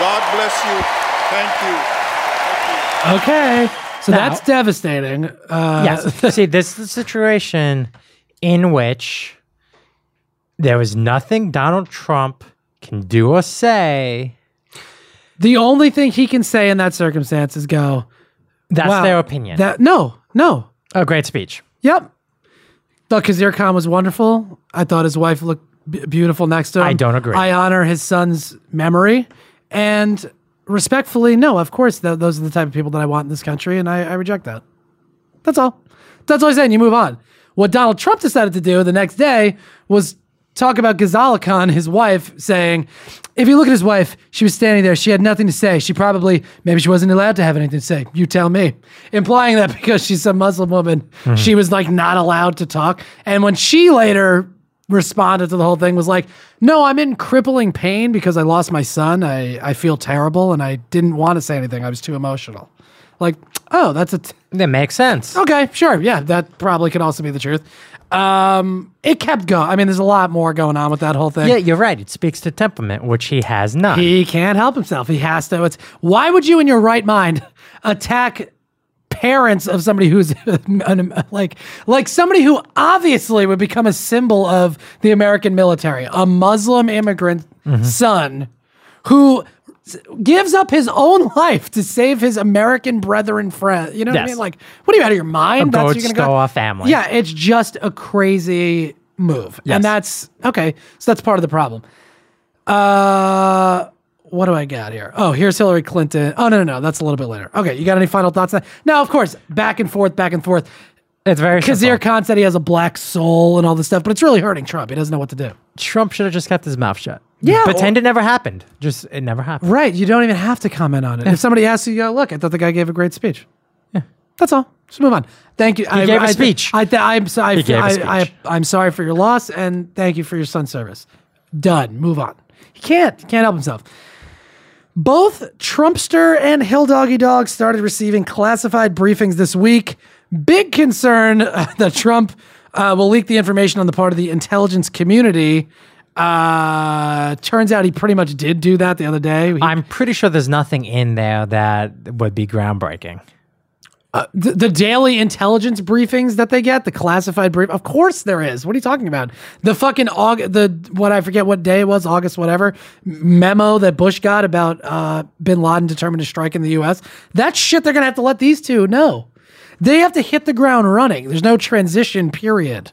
God bless you. Thank you. Okay, so Now- that's devastating. Uh, yes. See, this is a situation in which there was nothing Donald Trump can do or say. The only thing he can say in that circumstance is go. That's Wow, their opinion. That no, no. a great speech. Yep. Look, Khizr Khan was wonderful. I thought his wife looked b- beautiful next to him. I don't agree. I honor his son's memory, and respectfully, no. Of course, th- those are the type of people that I want in this country, and I, I reject that. That's all. That's all I'm saying. You move on. What Donald Trump decided to do the next day was talk about Ghazala Khan, his wife, saying, if you look at his wife, she was standing there. She had nothing to say. She probably, maybe she wasn't allowed to have anything to say. You tell me. Implying that because she's a Muslim woman, hmm. she was like not allowed to talk. And when she later responded to the whole thing, was like, no, I'm in crippling pain because I lost my son. I, I feel terrible and I didn't want to say anything. I was too emotional. Like, oh, that's a. T- That makes sense. Okay, sure. Yeah, that probably could also be the truth. Um, it kept going. I mean, there's a lot more going on with that whole thing. Yeah, you're right. It speaks to temperament, which he has none. He can't help himself. He has to. It's why would you, in your right mind, attack parents of somebody who's like like somebody who obviously would become a symbol of the American military, a Muslim immigrant Mm-hmm. son who gives up his own life to save his American brethren friend. You know what I mean? Like, what are you out of your mind? A what Gold you're gonna Star family. Yeah, it's just a crazy move, Yes. and that's okay. So that's part of the problem. Uh, what do I got here? Oh, here's Hillary Clinton. Oh no, no, no, that's a little bit later. Okay, you got any final thoughts? Now, of course, back and forth, back and forth. It's very Khizr. Khan said he has a black soul and all this stuff, but it's really hurting Trump. He doesn't know what to do. Trump should have just kept his mouth shut. Yeah, Pretend it never happened. Just it never happened. Right, you don't even have to comment on it. If somebody asks you, you go, look, I thought the guy gave a great speech. Yeah, that's all. Just move on. Thank you. He I, gave a I- speech. I, th- I'm sorry. He gave a I, speech. I, am sorry for your loss, and thank you for your son's service. Done. Move on. He can't. He can't help himself. Both Trumpster and Hill Doggy Dog started receiving classified briefings this week. Big concern uh, that Trump uh, will leak the information on the part of the intelligence community. Uh, turns out he pretty much did do that the other day. He- I'm pretty sure there's nothing in there that would be groundbreaking. the, the daily intelligence briefings that they get, the classified brief. Of course there is. What are you talking about? The fucking August, the what I forget what day it was, August whatever memo that Bush got about uh, Bin Laden determined to strike in the U.S. That shit they're gonna have to let these two know. They have to hit the ground running. There's no transition period.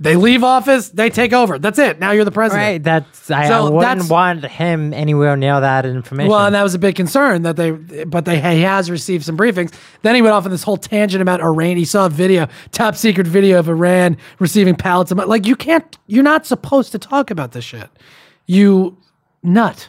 They leave office, they take over. That's it. Now you're the president. Right. That's I, I So wouldn't that's- want him anywhere near that information. Well, and that was a big concern that they, but they he has received some briefings. Then he went off on this whole tangent about Iran. He saw a video, top secret video of Iran receiving pallets of like you can't, you're not supposed to talk about this shit. You nut.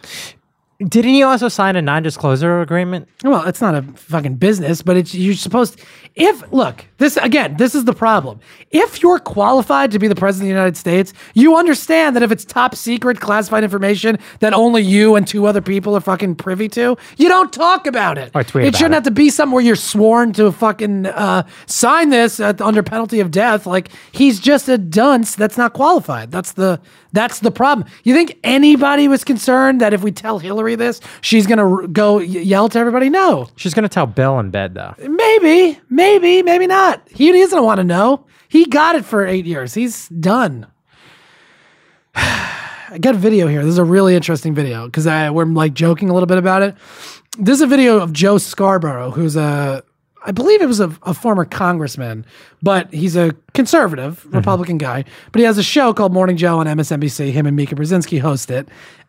Didn't you also sign a non-disclosure agreement? Well, it's not a fucking business, but it's you're supposed. If look, this again, this is the problem. If you're qualified to be the president of the United States, you understand that if it's top secret classified information that only you and two other people are fucking privy to, you don't talk about it. Or tweet it shouldn't it. have to be something where you're sworn to fucking uh, sign this at, under penalty of death. Like he's just a dunce that's not qualified. That's the that's the problem. You think anybody was concerned that if we tell Hillary this, she's gonna r- go yell to everybody? No. She's gonna tell Bill in bed though. Maybe, maybe, maybe not. He doesn't want to know. He got it for eight years. He's done. I got a video here. This is a really interesting video because I we're like joking a little bit about it. This is a video of Joe Scarborough, who's a I believe it was a, a former congressman, but he's a conservative Republican guy. But he has a show called Morning Joe on MSNBC. Him and Mika Brzezinski host it.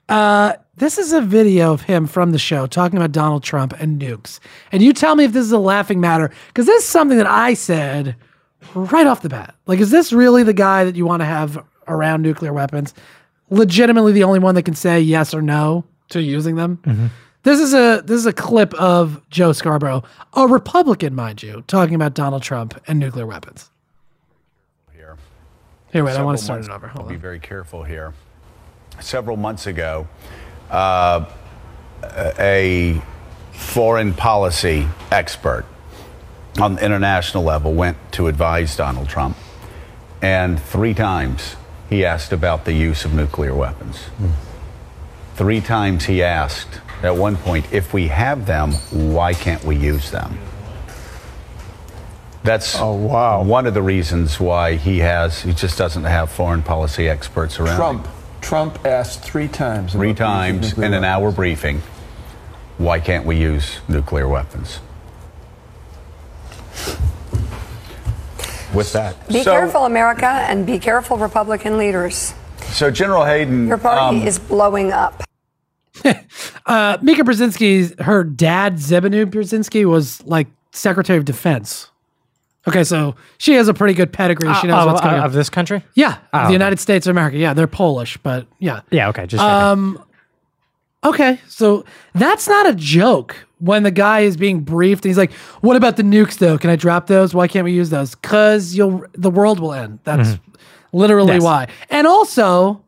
Uh, this is a video of him from the show talking about Donald Trump and nukes. And you tell me if this is a laughing matter because this is something that I said right off the bat. Like, is this really the guy that you want to have around nuclear weapons? Legitimately, the only one that can say yes or no to using them. Mm-hmm. This is a this is a clip of Joe Scarborough, a Republican, mind you, talking about Donald Trump and nuclear weapons. Here. Here, wait, I want to Several start it months- over. I'll Hold be very careful here. Several months ago, uh, a foreign policy expert on the international level went to advise Donald Trump, and three times he asked about the use of nuclear weapons. Three times he asked, at one point, if we have them, why can't we use them? That's Oh, wow. one of the reasons why he has he just doesn't have foreign policy experts around. him. Trump. Trump asked three times. Three about the use of times in an hour briefing. Why can't we use nuclear weapons? With that, Be so, careful, America, and be careful, Republican leaders. So General Hayden, Your party um, is blowing up. Uh, Mika Brzezinski, her dad Zbigniew Brzezinski was like Secretary of Defense. Okay, so she has a pretty good pedigree. She knows of, what's going on. of this country? Yeah, the okay. United States of America. Yeah, they're Polish, but yeah. Yeah. Okay. Just Um, okay, so that's not a joke. When the guy is being briefed, and he's like, "What about the nukes, though? Can I drop those? Why can't we use those? Because you'll the world will end. That's literally Yes. why. And also,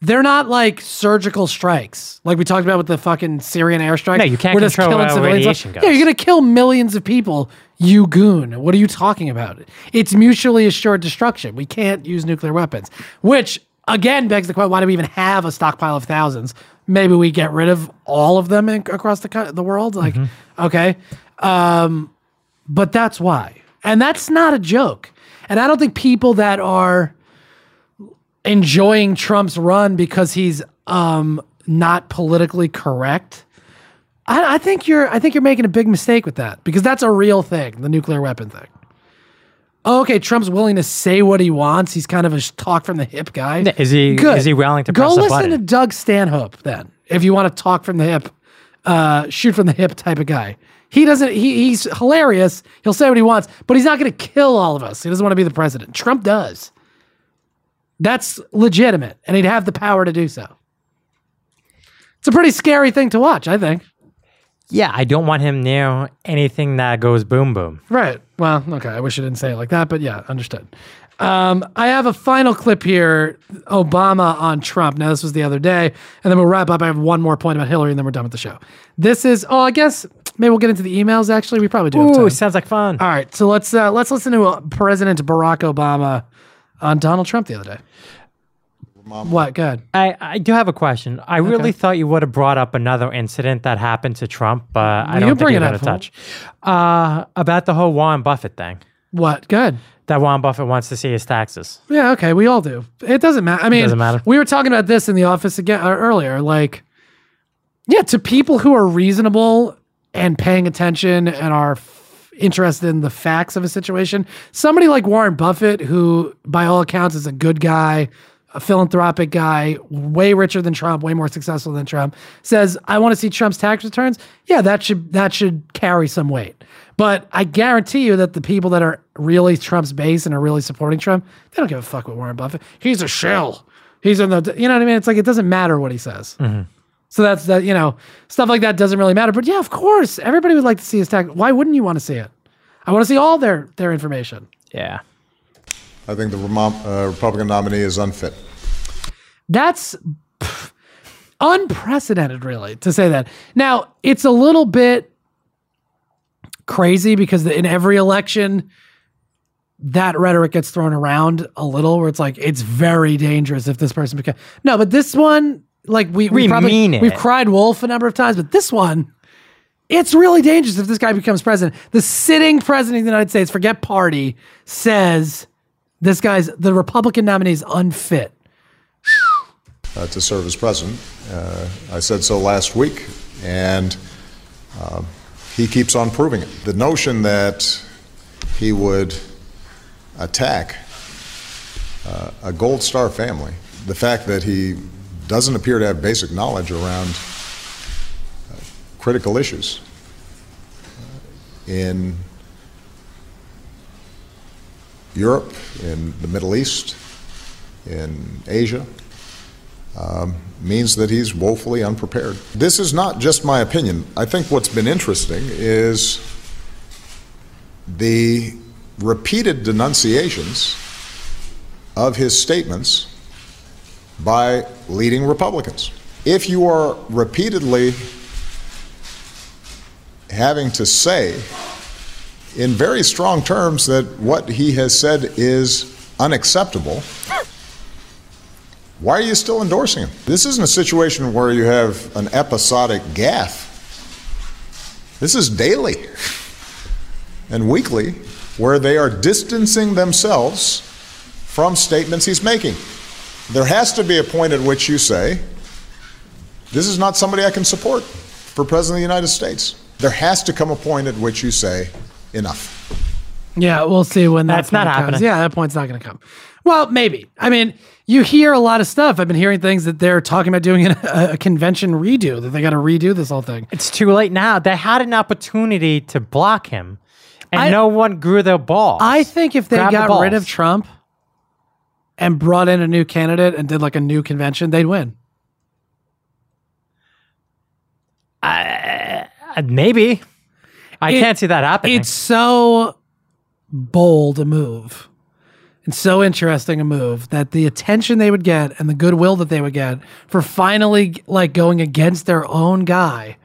they're not like surgical strikes, like we talked about with the fucking Syrian airstrike. No, you can't control where radiation Yeah, you're gonna kill millions of people. You goon. What are you talking about? It's mutually assured destruction. We can't use nuclear weapons. Which again begs the question: Why do we even have a stockpile of thousands? Maybe we get rid of all of them in, across the the world. Like, okay, um, but that's why, and that's not a joke. And I don't think people that are enjoying Trump's run because he's um, not politically correct. I, I think you're I think you're making a big mistake with that because that's a real thing, the nuclear weapon thing. Oh, okay, Trump's willing to say what he wants. He's kind of a talk from the hip guy. Is he- Good. is he willing to go press listen to Doug Stanhope then? If you want to talk from the hip, uh, shoot from the hip type of guy. He doesn't. He, he's hilarious. He'll say what he wants, but he's not going to kill all of us. He doesn't want to be the president. Trump does. That's legitimate, and he'd have the power to do so. It's a pretty scary thing to watch, I think. Yeah, I don't want him near anything that goes boom boom. Right. Well, okay. I wish I didn't say it like that, but yeah, understood. Um, I have a final clip here Obama on Trump. Now, this was the other day, and then we'll wrap up. I have one more point about Hillary, and then we're done with the show. This is, oh, I guess maybe we'll get into the emails, actually. We probably do have Ooh, sounds like fun. All right. So let's, uh, let's listen to uh, President Barack Obama on Donald Trump the other day. What? Good. I, I do have a question. I really thought you would have brought up another incident that happened to Trump, but I You don't think bring you're it going up, to touch. Uh, about the whole Warren Buffett thing. What? Good. That Warren Buffett wants to see his taxes. Yeah, okay, we all do. It doesn't matter. I mean, Doesn't matter. We were talking about this in the office again uh, earlier. Like, yeah, to people who are reasonable and paying attention and are f- interested in the facts of a situation, somebody like Warren Buffett, who by all accounts is a good guy, a philanthropic guy, way richer than Trump, way more successful than Trump, says, "I want to see Trump's tax returns." Yeah, that should that should carry some weight. But I guarantee you that the people that are really Trump's base and are really supporting Trump, they don't give a fuck with Warren Buffett. He's a shell. He's in the, you know what I mean? It's like it doesn't matter what he says. Mm-hmm. So that's that, you know, stuff like that doesn't really matter. But yeah, of course, everybody would like to see his tax. Why wouldn't you want to see it? I want to see all their their information. Yeah. I think the Vermont, uh, Republican nominee is unfit. That's pff, unprecedented, really, to say that. Now, it's a little bit crazy because in every election, that rhetoric gets thrown around a little where it's like, it's very dangerous if this person becomes. No, but this one, like, we, we, We probably, mean it. we've cried wolf a number of times, but this one, it's really dangerous if this guy becomes president. The sitting president of the United States, forget party, says this guy's, the Republican nominee is unfit. uh, to serve as president. Uh, I said so last week, and uh, he keeps on proving it. The notion that he would attack uh, a Gold Star family, the fact that he doesn't appear to have basic knowledge around uh, critical issues uh, in Europe, in the Middle East, in Asia, um, means that he's woefully unprepared. This is not just my opinion. I think what's been interesting is the repeated denunciations of his statements by leading Republicans. If you are repeatedly having to say in very strong terms that what he has said is unacceptable, why are you still endorsing him? This isn't a situation where you have an episodic gaffe. This is daily and weekly, where they are distancing themselves from statements he's making. There has to be a point at which you say, This is not somebody I can support for President of the United States. There has to come a point at which you say, Enough. Yeah, we'll see when that That's not point comes. happening. Yeah, that point's not going to come. Well, maybe. I mean, you hear a lot of stuff. I've been hearing things that they're talking about doing a, a convention redo, that they got to redo this whole thing. It's too late now. They had an opportunity to block him, and I- no one grew their balls. I think if they Grab the got rid of Trump and brought in a new candidate and did like a new convention, they'd win. Uh, maybe. I It- can't see that happening. It's so bold a move. and so interesting a move that the attention they would get and the goodwill that they would get for finally like going against their own guy.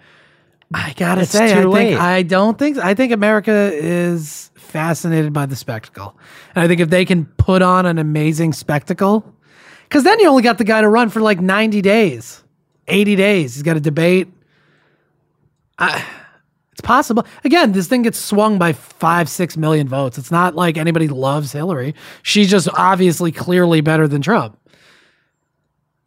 I gotta It's say, I think. I don't think I think America is fascinated by the spectacle, and I think if they can put on an amazing spectacle, because then you only got the guy to run for like ninety days, eighty days. He's got a debate. I, it's possible. Again, this thing gets swung by five, six million votes. It's not like anybody loves Hillary. She's just obviously clearly better than Trump.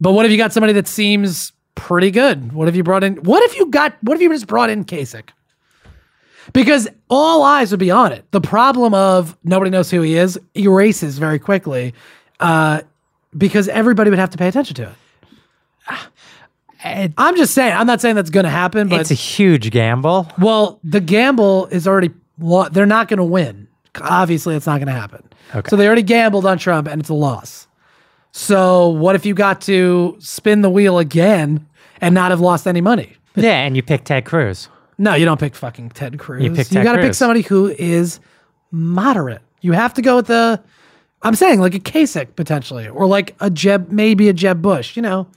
But what if you got somebody that seems pretty good? What if you brought in? What if you got? What if you just brought in Kasich? Because all eyes would be on it. The problem of nobody knows who he is erases very quickly, uh, because everybody would have to pay attention to it. I'm just saying. I'm not saying that's going to happen, but it's a huge gamble. well, the gamble is already. lo- They're not going to win. Obviously, it's not going to happen. Okay. So they already gambled on Trump, and it's a loss. So what if you got to spin the wheel again and not have lost any money? Yeah, and you pick Ted Cruz. No, you don't pick fucking Ted Cruz. You pick Ted got to pick somebody who is moderate. You have to go with the. I'm saying like a Kasich potentially, or like a Jeb, maybe a Jeb Bush. You know,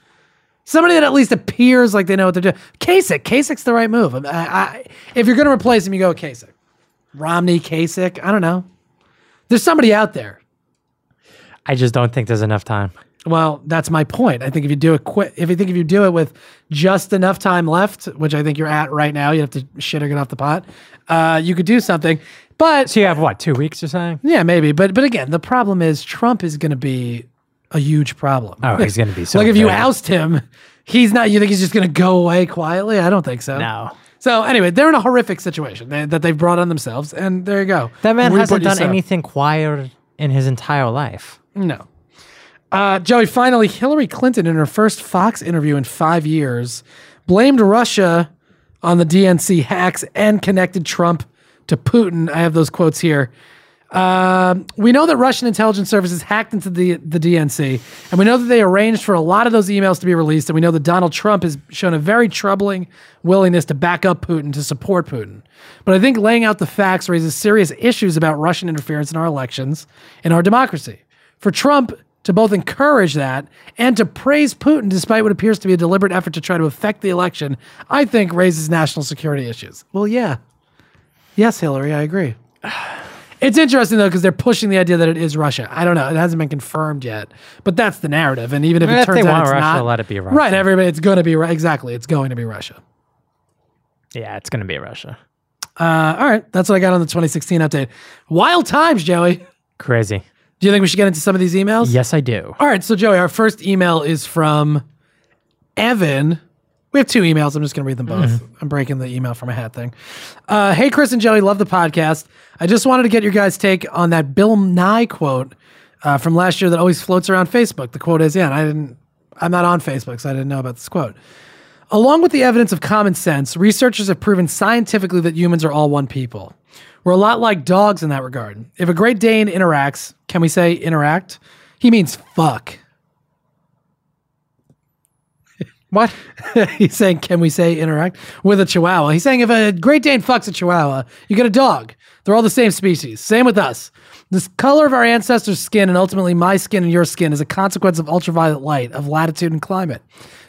somebody that at least appears like they know what they're doing. Kasich, Kasich's the right move. I, I, if you're going to replace him, you go with Kasich. Romney, Kasich. I don't know. There's somebody out there. I just don't think there's enough time. Well, that's my point. I think if you do it quick, if you think if you do it with just enough time left, which I think you're at right now, you have to shit or get off the pot. Uh, you could do something, but So you have what, two weeks or something? yeah, maybe. But but again, the problem is Trump is going to be a huge problem. Oh, he's gonna be so like if you oust him, he's not. You think he's just going to go away quietly? I don't think so. No. So anyway, they're in a horrific situation they, that they've brought on themselves, and there you go. That man Reap hasn't done anything quiet in his entire life. No. Uh, Joey, finally, Hillary Clinton, in her first Fox interview in five years, blamed Russia on the DNC hacks and connected Trump to Putin. I have those quotes here. Um, we know that Russian intelligence services hacked into the, the DNC, and we know that they arranged for a lot of those emails to be released. And we know that Donald Trump has shown a very troubling willingness to back up Putin, to support Putin. But I think laying out the facts raises serious issues about Russian interference in our elections and our democracy. For Trump to both encourage that and to praise Putin despite what appears to be a deliberate effort to try to affect the election, I think raises national security issues. Well, yeah. Yes, Hillary, I agree. It's interesting though because they're pushing the idea that it is Russia. I don't know; it hasn't been confirmed yet, but that's the narrative. And even if it if they turns out it's Russia, not, let it be Russia. Right? Everybody, it's going to be exactly. It's going to be Russia. Yeah, it's going to be Russia. Uh, all right, that's what I got on the 2016 update. Wild times, Joey. Crazy. Do you think we should get into some of these emails? Yes, I do. All right, so Joey, our first email is from Evan. We have two emails. I'm just going to read them both. I'm breaking the email from a hat thing. Uh, hey, Chris and Joey, love the podcast. I just wanted to get your guys' take on that Bill Nye quote uh, from last year that always floats around Facebook. The quote is, yeah, and I didn't, I'm not on Facebook, so I didn't know about this quote. Along with the evidence of common sense, researchers have proven scientifically that humans are all one people. We're a lot like dogs in that regard. If a Great Dane interacts, can we say interact? He means fuck. What? He's saying, can we say interact with a Chihuahua? He's saying if a Great Dane fucks a Chihuahua, you get a dog. They're all the same species. Same with us. This color of our ancestors' skin and ultimately my skin and your skin is a consequence of ultraviolet light, of latitude and climate.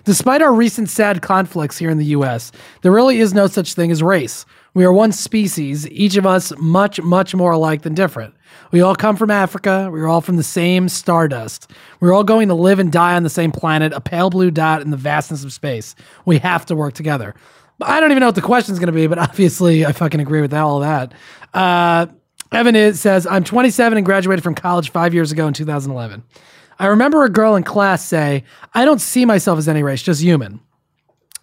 Despite our recent sad conflicts here in the US, there really is no such thing as race. We are one species, each of us much, much more alike than different. We all come from Africa. We're all from the same stardust. We're all going to live and die on the same planet, a pale blue dot in the vastness of space. We have to work together. I don't even know what the question's going to be, but obviously I fucking agree with all that. Uh, Evan is, says, I'm 27 and graduated from college five years ago in 2011. I remember a girl in class say, I don't see myself as any race, just human.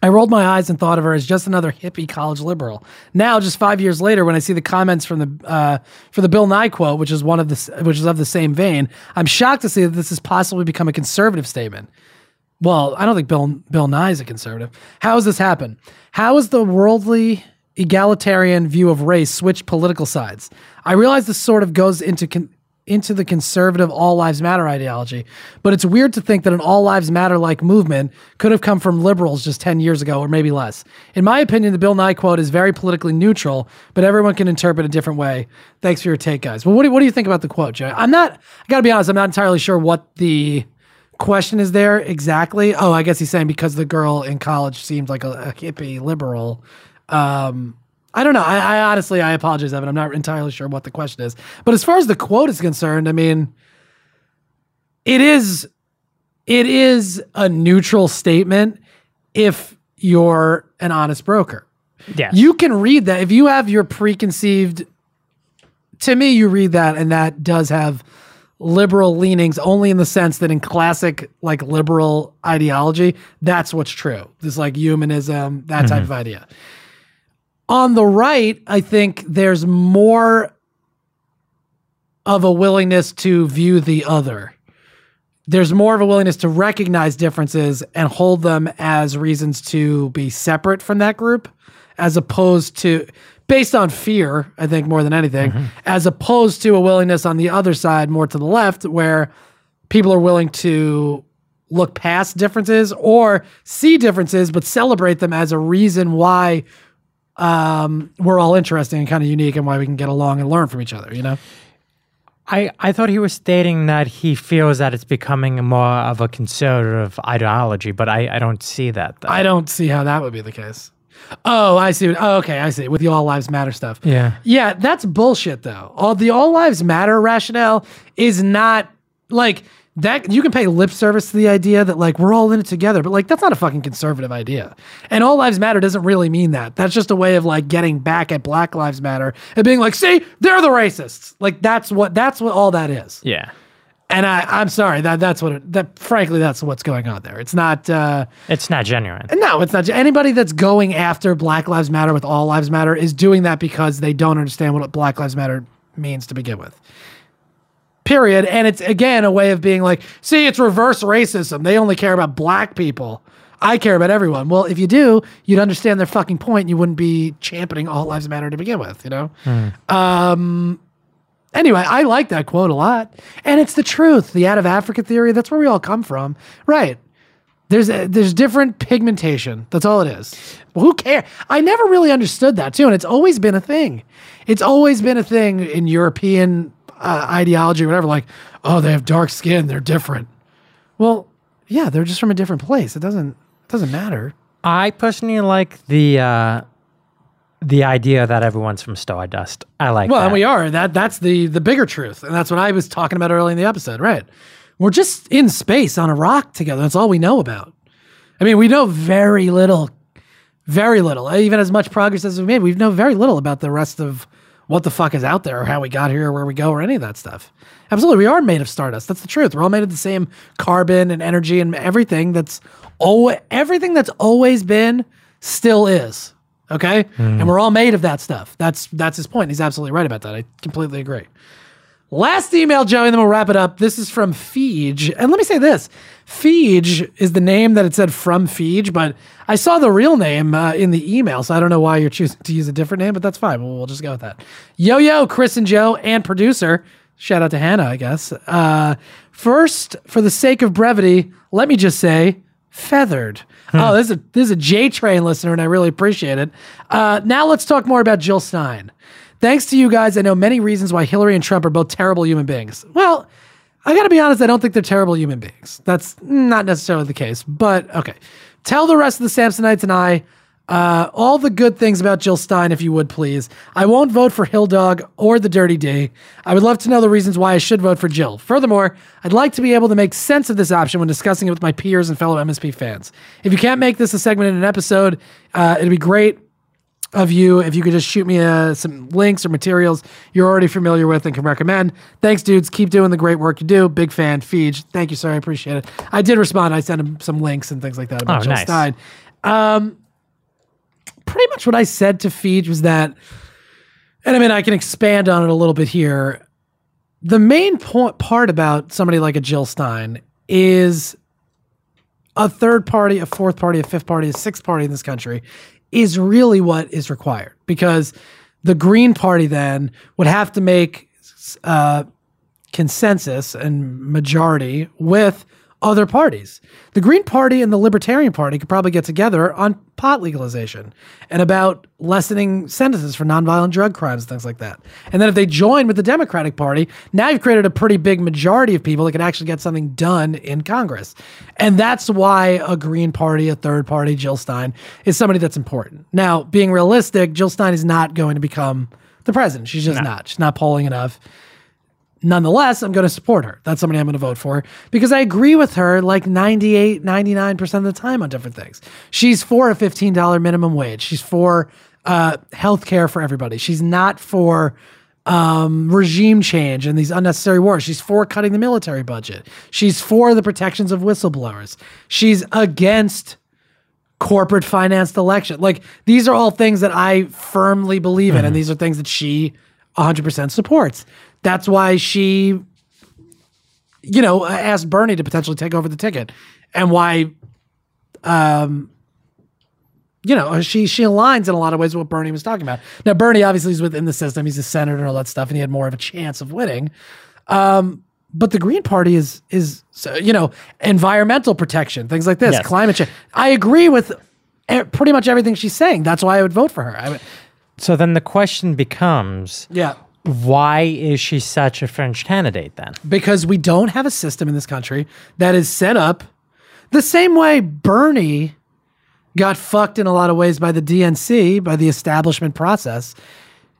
I rolled my eyes and thought of her as just another hippie college liberal. Now, just five years later, when I see the comments from the uh, for the Bill Nye quote, which is one of the which is of the same vein, I'm shocked to see that this has possibly become a conservative statement. Well, I don't think Bill Bill Nye is a conservative. How has this happened? How has the worldly egalitarian view of race switched political sides? I realize this sort of goes into con- into the conservative all lives matter ideology, but it's weird to think that an all lives matter like movement could have come from liberals just 10 years ago or maybe less. In my opinion, the Bill Nye quote is very politically neutral, but everyone can interpret a different way. Thanks for your take, guys. Well, what do, what do you think about the quote, Joe? I'm not, I gotta be honest, I'm not entirely sure what the question is there exactly. Oh, I guess he's saying because the girl in college seemed like a, a hippie liberal. Um, I don't know. I, I honestly, I apologize, Evan. I'm not entirely sure what the question is. But as far as the quote is concerned, I mean, it is, it is a neutral statement if you're an honest broker. Yes. You can read that if you have your preconceived. To me, you read that, and that does have liberal leanings only in the sense that in classic like liberal ideology that's what's true this like humanism that type mm-hmm. of idea on the right i think there's more of a willingness to view the other. There's more of a willingness to recognize differences and hold them as reasons to be separate from that group as opposed to based on fear i think more than anything mm-hmm. as opposed to a willingness on the other side more to the left where people are willing to look past differences or see differences but celebrate them as a reason why um, we're all interesting and kind of unique and why we can get along and learn from each other you know I, I thought he was stating that he feels that it's becoming more of a conservative ideology, but I, I don't see that. Though. i don't see how that would be the case oh i see oh, okay i see with the all lives matter stuff Yeah. Yeah, that's bullshit though. All the all lives matter rationale is not like that you can pay lip service to the idea that like we're all in it together, but like that's not a fucking conservative idea. And all lives matter doesn't really mean that. That's just a way of like getting back at Black Lives Matter and being like, see, they're the racists. Like that's what that's what all that is. Yeah. And I I'm sorry that that's what it, that frankly that's what's going on there. It's not uh It's not genuine. no, it's not. Anybody that's going after Black Lives Matter with All Lives Matter is doing that because they don't understand what Black Lives Matter means to begin with. Period. And it's again a way of being like, see, it's reverse racism. They only care about black people. I care about everyone. Well, if you do, you'd understand their fucking point. And you wouldn't be championing All Lives Matter to begin with. You know. Um. Anyway, I like that quote a lot, and it's the truth. The out of Africa theory. That's where we all come from, right? There's a, there's different pigmentation. That's all it is. Well, who cares? I never really understood that too, and it's always been a thing. It's always been a thing in European uh, ideology or whatever. Like, oh, they have dark skin, they're different. Well, yeah, they're just from a different place. It doesn't it doesn't matter. I personally like the uh, the idea that everyone's from Stardust. I like Well, that. and we are that. That's the the bigger truth, and that's what I was talking about early in the episode. Right? We're just in space on a rock together. That's all we know about. I mean, we know very little, very little. Even as much progress as we've made, we know very little about the rest of what the fuck is out there, or how we got here, or where we go, or any of that stuff. Absolutely, we are made of stardust. That's the truth. We're all made of the same carbon and energy and everything. That's always everything that's always been still is. Okay, hmm. and we're all made of that stuff. That's that's his point. He's absolutely right about that. I completely agree. Last email, Joey, and then we'll wrap it up. This is from Feege. And let me say this Feege is the name that it said from Feege, but I saw the real name uh, in the email, so I don't know why you're choosing to use a different name, but that's fine. We'll, we'll just go with that. Yo, yo, Chris and Joe, and producer. Shout out to Hannah, I guess. Uh, first, for the sake of brevity, let me just say feathered. Oh, this is a this is a J Train listener, and I really appreciate it. Uh, now let's talk more about Jill Stein. Thanks to you guys, I know many reasons why Hillary and Trump are both terrible human beings. Well, I got to be honest, I don't think they're terrible human beings. That's not necessarily the case, but okay. Tell the rest of the Sampsonites and I uh, all the good things about Jill Stein, if you would please. I won't vote for Hill Dog or the Dirty D. I would love to know the reasons why I should vote for Jill. Furthermore, I'd like to be able to make sense of this option when discussing it with my peers and fellow MSP fans. If you can't make this a segment in an episode, uh, it'd be great of you if you could just shoot me uh, some links or materials you're already familiar with and can recommend. Thanks, dudes. Keep doing the great work you do. Big fan. Feege. Thank you, sir. I appreciate it. I did respond. I sent him some links and things like that about Oh, Jill nice. Stein. Um, pretty much what I said to Feege was that, and I mean, I can expand on it a little bit here. The main point, part about somebody like a Jill Stein is a third party, a fourth party, a fifth party, a sixth party in this country is really what is required. Because the Green Party then would have to make uh, consensus and majority with other parties. The Green Party and the Libertarian Party could probably get together on pot legalization and about lessening sentences for nonviolent drug crimes and things like that. And then if they join with the Democratic Party, now you've created a pretty big majority of people that can actually get something done in Congress. And that's why a Green Party, a third party, Jill Stein, is somebody that's important. Now, being realistic, Jill Stein is not going to become the president. She's just not. She's not polling enough nonetheless, I'm going to support her. That's somebody I'm going to vote for because I agree with her like 98, 99% of the time on different things. She's for a $15 minimum wage. She's for uh, health care for everybody. She's not for um, regime change and these unnecessary wars. She's for cutting the military budget. She's for the protections of whistleblowers. She's against corporate financed election. Like these are all things that I firmly believe in, and these are things that she 100% supports. That's why she, you know, asked Bernie to potentially take over the ticket, and why, um, you know, she she aligns in a lot of ways with what Bernie was talking about. Now, Bernie obviously is within the system; he's a senator and all that stuff, and he had more of a chance of winning. Um, but the Green Party is is you know environmental protection, things like this, Yes. climate change. I agree with pretty much everything she's saying. That's why I would vote for her. I would, So then the question becomes yeah. Why is she such a fringe candidate then? because we don't have a system in this country that is set up the same way Bernie got fucked in a lot of ways by the DNC, by the establishment process.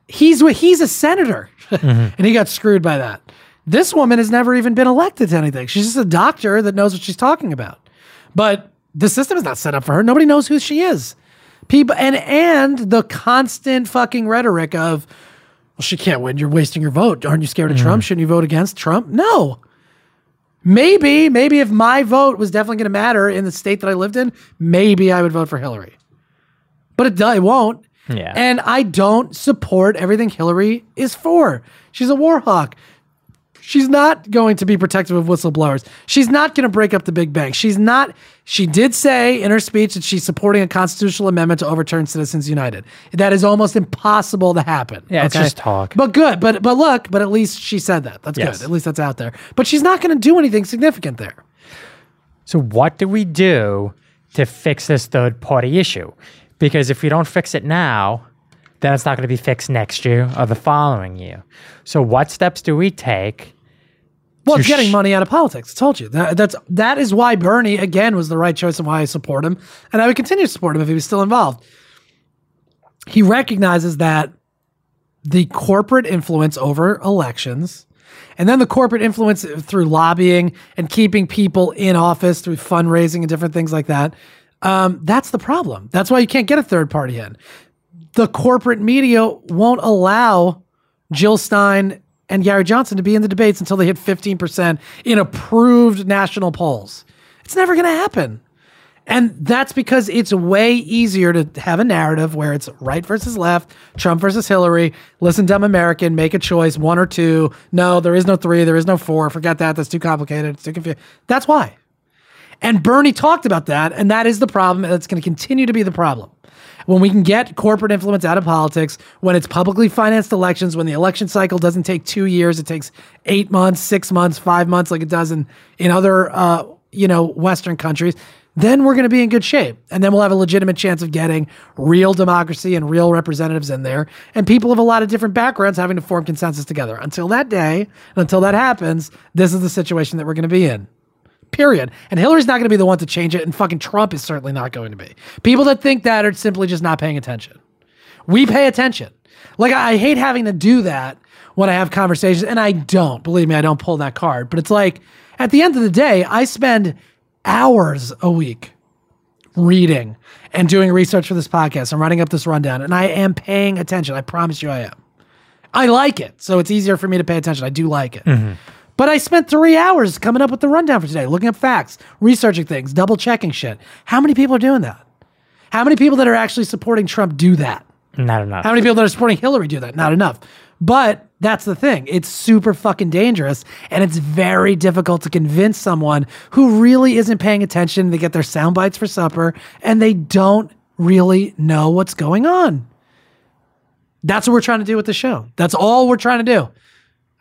He's he's a senator, and he got screwed by that. This woman has never even been elected to anything. She's just a doctor that knows what she's talking about. But the system is not set up for her. Nobody knows who she is. People and and the constant fucking rhetoric of well, she can't win. You're wasting your vote. Aren't you scared of Trump? Mm. Shouldn't you vote against Trump? No. Maybe, maybe if my vote was definitely going to matter in the state that I lived in, maybe I would vote for Hillary. But it, it won't. Yeah. And I don't support everything Hillary is for. She's a war hawk. She's not going to be protective of whistleblowers. She's not going to break up the big bank. She's not. She did say in her speech that she's supporting a constitutional amendment to overturn Citizens United. That is almost impossible to happen. Yeah, it's just talk. But good. But but look. But at least she said that. That's Yes. good. At least that's out there. But she's not going to do anything significant there. So what do we do to fix this third party issue? Because if we don't fix it now, then it's not going to be fixed next year or the following year. So what steps do we take? Well, it's getting money out of politics. I told you that, that's that is why Bernie again was the right choice and why I support him, and I would continue to support him if he was still involved. He recognizes that the corporate influence over elections, and then the corporate influence through lobbying and keeping people in office through fundraising and different things like that. Um, that's the problem. That's why you can't get a third party in. The corporate media won't allow Jill Stein and Gary Johnson to be in the debates until they hit 15% in approved national polls. It's never going to happen. And that's because it's way easier to have a narrative where it's right versus left, Trump versus Hillary, listen, dumb American, make a choice, one or two. No, there is no three, there is no four. Forget that. That's too complicated. It's too confusing. That's why. And Bernie talked about that, and that is the problem. And it's going to continue to be the problem. When we can get corporate influence out of politics, when it's publicly financed elections, when the election cycle doesn't take two years, it takes eight months, six months, five months, like it does in, in other, uh, you know, Western countries, then we're going to be in good shape. And then we'll have a legitimate chance of getting real democracy and real representatives in there and people of a lot of different backgrounds having to form consensus together. Until that day, and until that happens, this is the situation that we're going to be in period. And Hillary's not going to be the one to change it, and fucking Trump is certainly not going to be. People that think that are simply just not paying attention. We pay attention. Like, I hate having to do that when I have conversations, and I don't. Believe me, I don't pull that card. But it's like, at the end of the day, I spend hours a week reading and doing research for this podcast and writing up this rundown, and I am paying attention. I promise you I am. I like it, so it's easier for me to pay attention. I do like it. Mm-hmm. But I spent three hours coming up with the rundown for today, looking up facts, researching things, double checking shit. How many people are doing that? How many people that are actually supporting Trump do that? Not enough. How many people that are supporting Hillary do that? Not enough. But that's the thing. It's super fucking dangerous and it's very difficult to convince someone who really isn't paying attention. They get their sound bites for supper and they don't really know what's going on. That's what we're trying to do with the show. That's all we're trying to do.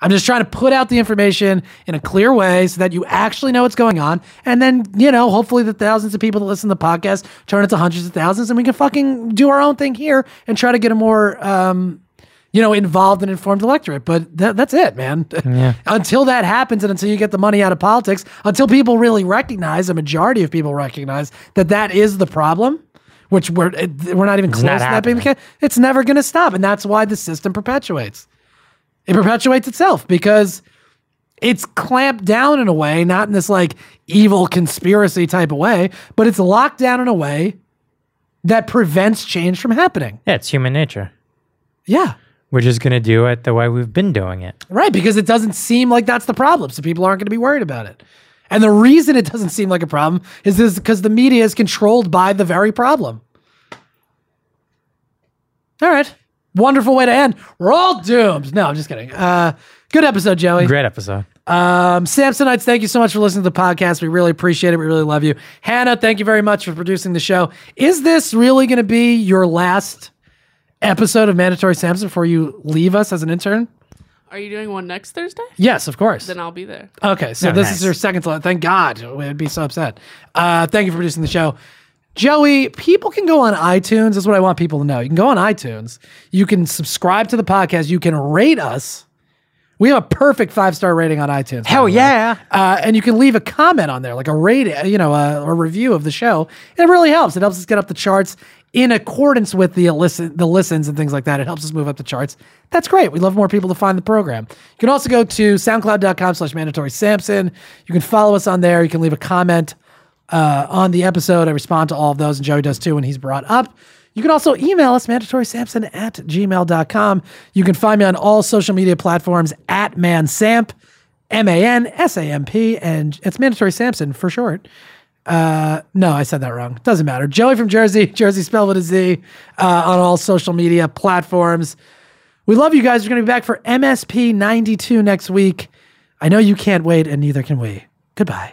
I'm just trying to put out the information in a clear way so that you actually know what's going on. And then, you know, hopefully the thousands of people that listen to the podcast turn into hundreds of thousands and we can fucking do our own thing here and try to get a more, um, you know, involved and informed electorate. But th- that's it, man. until that happens and until you get the money out of politics, until people really recognize, a majority of people recognize that that is the problem, which we're, we're not even close not to that being the case, it's never going to stop. And that's why the system perpetuates it perpetuates itself because it's clamped down in a way, not in this like evil conspiracy type of way, but it's locked down in a way that prevents change from happening. Yeah, it's human nature. Yeah. We're just going to do it the way we've been doing it. Right, because it doesn't seem like that's the problem. So people aren't going to be worried about it. And the reason it doesn't seem like a problem is this because the media is controlled by the very problem. All right. Wonderful way to end. We're all doomed. No, I'm just kidding. Uh, good episode, Joey. Great episode. Um, Sampsonites, thank you so much for listening to the podcast. We really appreciate it. We really love you. Hannah, thank you very much for producing the show. Is this really going to be your last episode of Mandatory Sampson before you leave us as an intern? Are you doing one next Thursday? Yes, of course. Then I'll be there. Okay, so Oh, this nice. is your second to last. Thank God. We'd be so upset. Uh, thank you for producing the show. Joey, people can go on iTunes. That's what I want people to know. You can go on iTunes. You can subscribe to the podcast. You can rate us. We have a perfect five star rating on iTunes. Hell yeah. Uh, and you can leave a comment on there, like a rate, you know, a, a review of the show. It really helps. It helps us get up the charts in accordance with the listen, the listens and things like that. It helps us move up the charts. That's great. We love more people to find the program. You can also go to soundcloud.com slash mandatory Sampson. You can follow us on there. You can leave a comment uh, on the episode. I respond to all of those, and Joey does too when he's brought up. You can also email us, mandatorysampson at gmail.com. You can find me on all social media platforms at mansamp, M A N S A M P, and it's Mandatory Sampson for short. Uh, no, I said that wrong. Doesn't matter. Joey from Jersey, Jersey spelled with a Z, uh, on all social media platforms. We love you guys. We're going to be back for MSP 92 next week. I know you can't wait, and neither can we. Goodbye.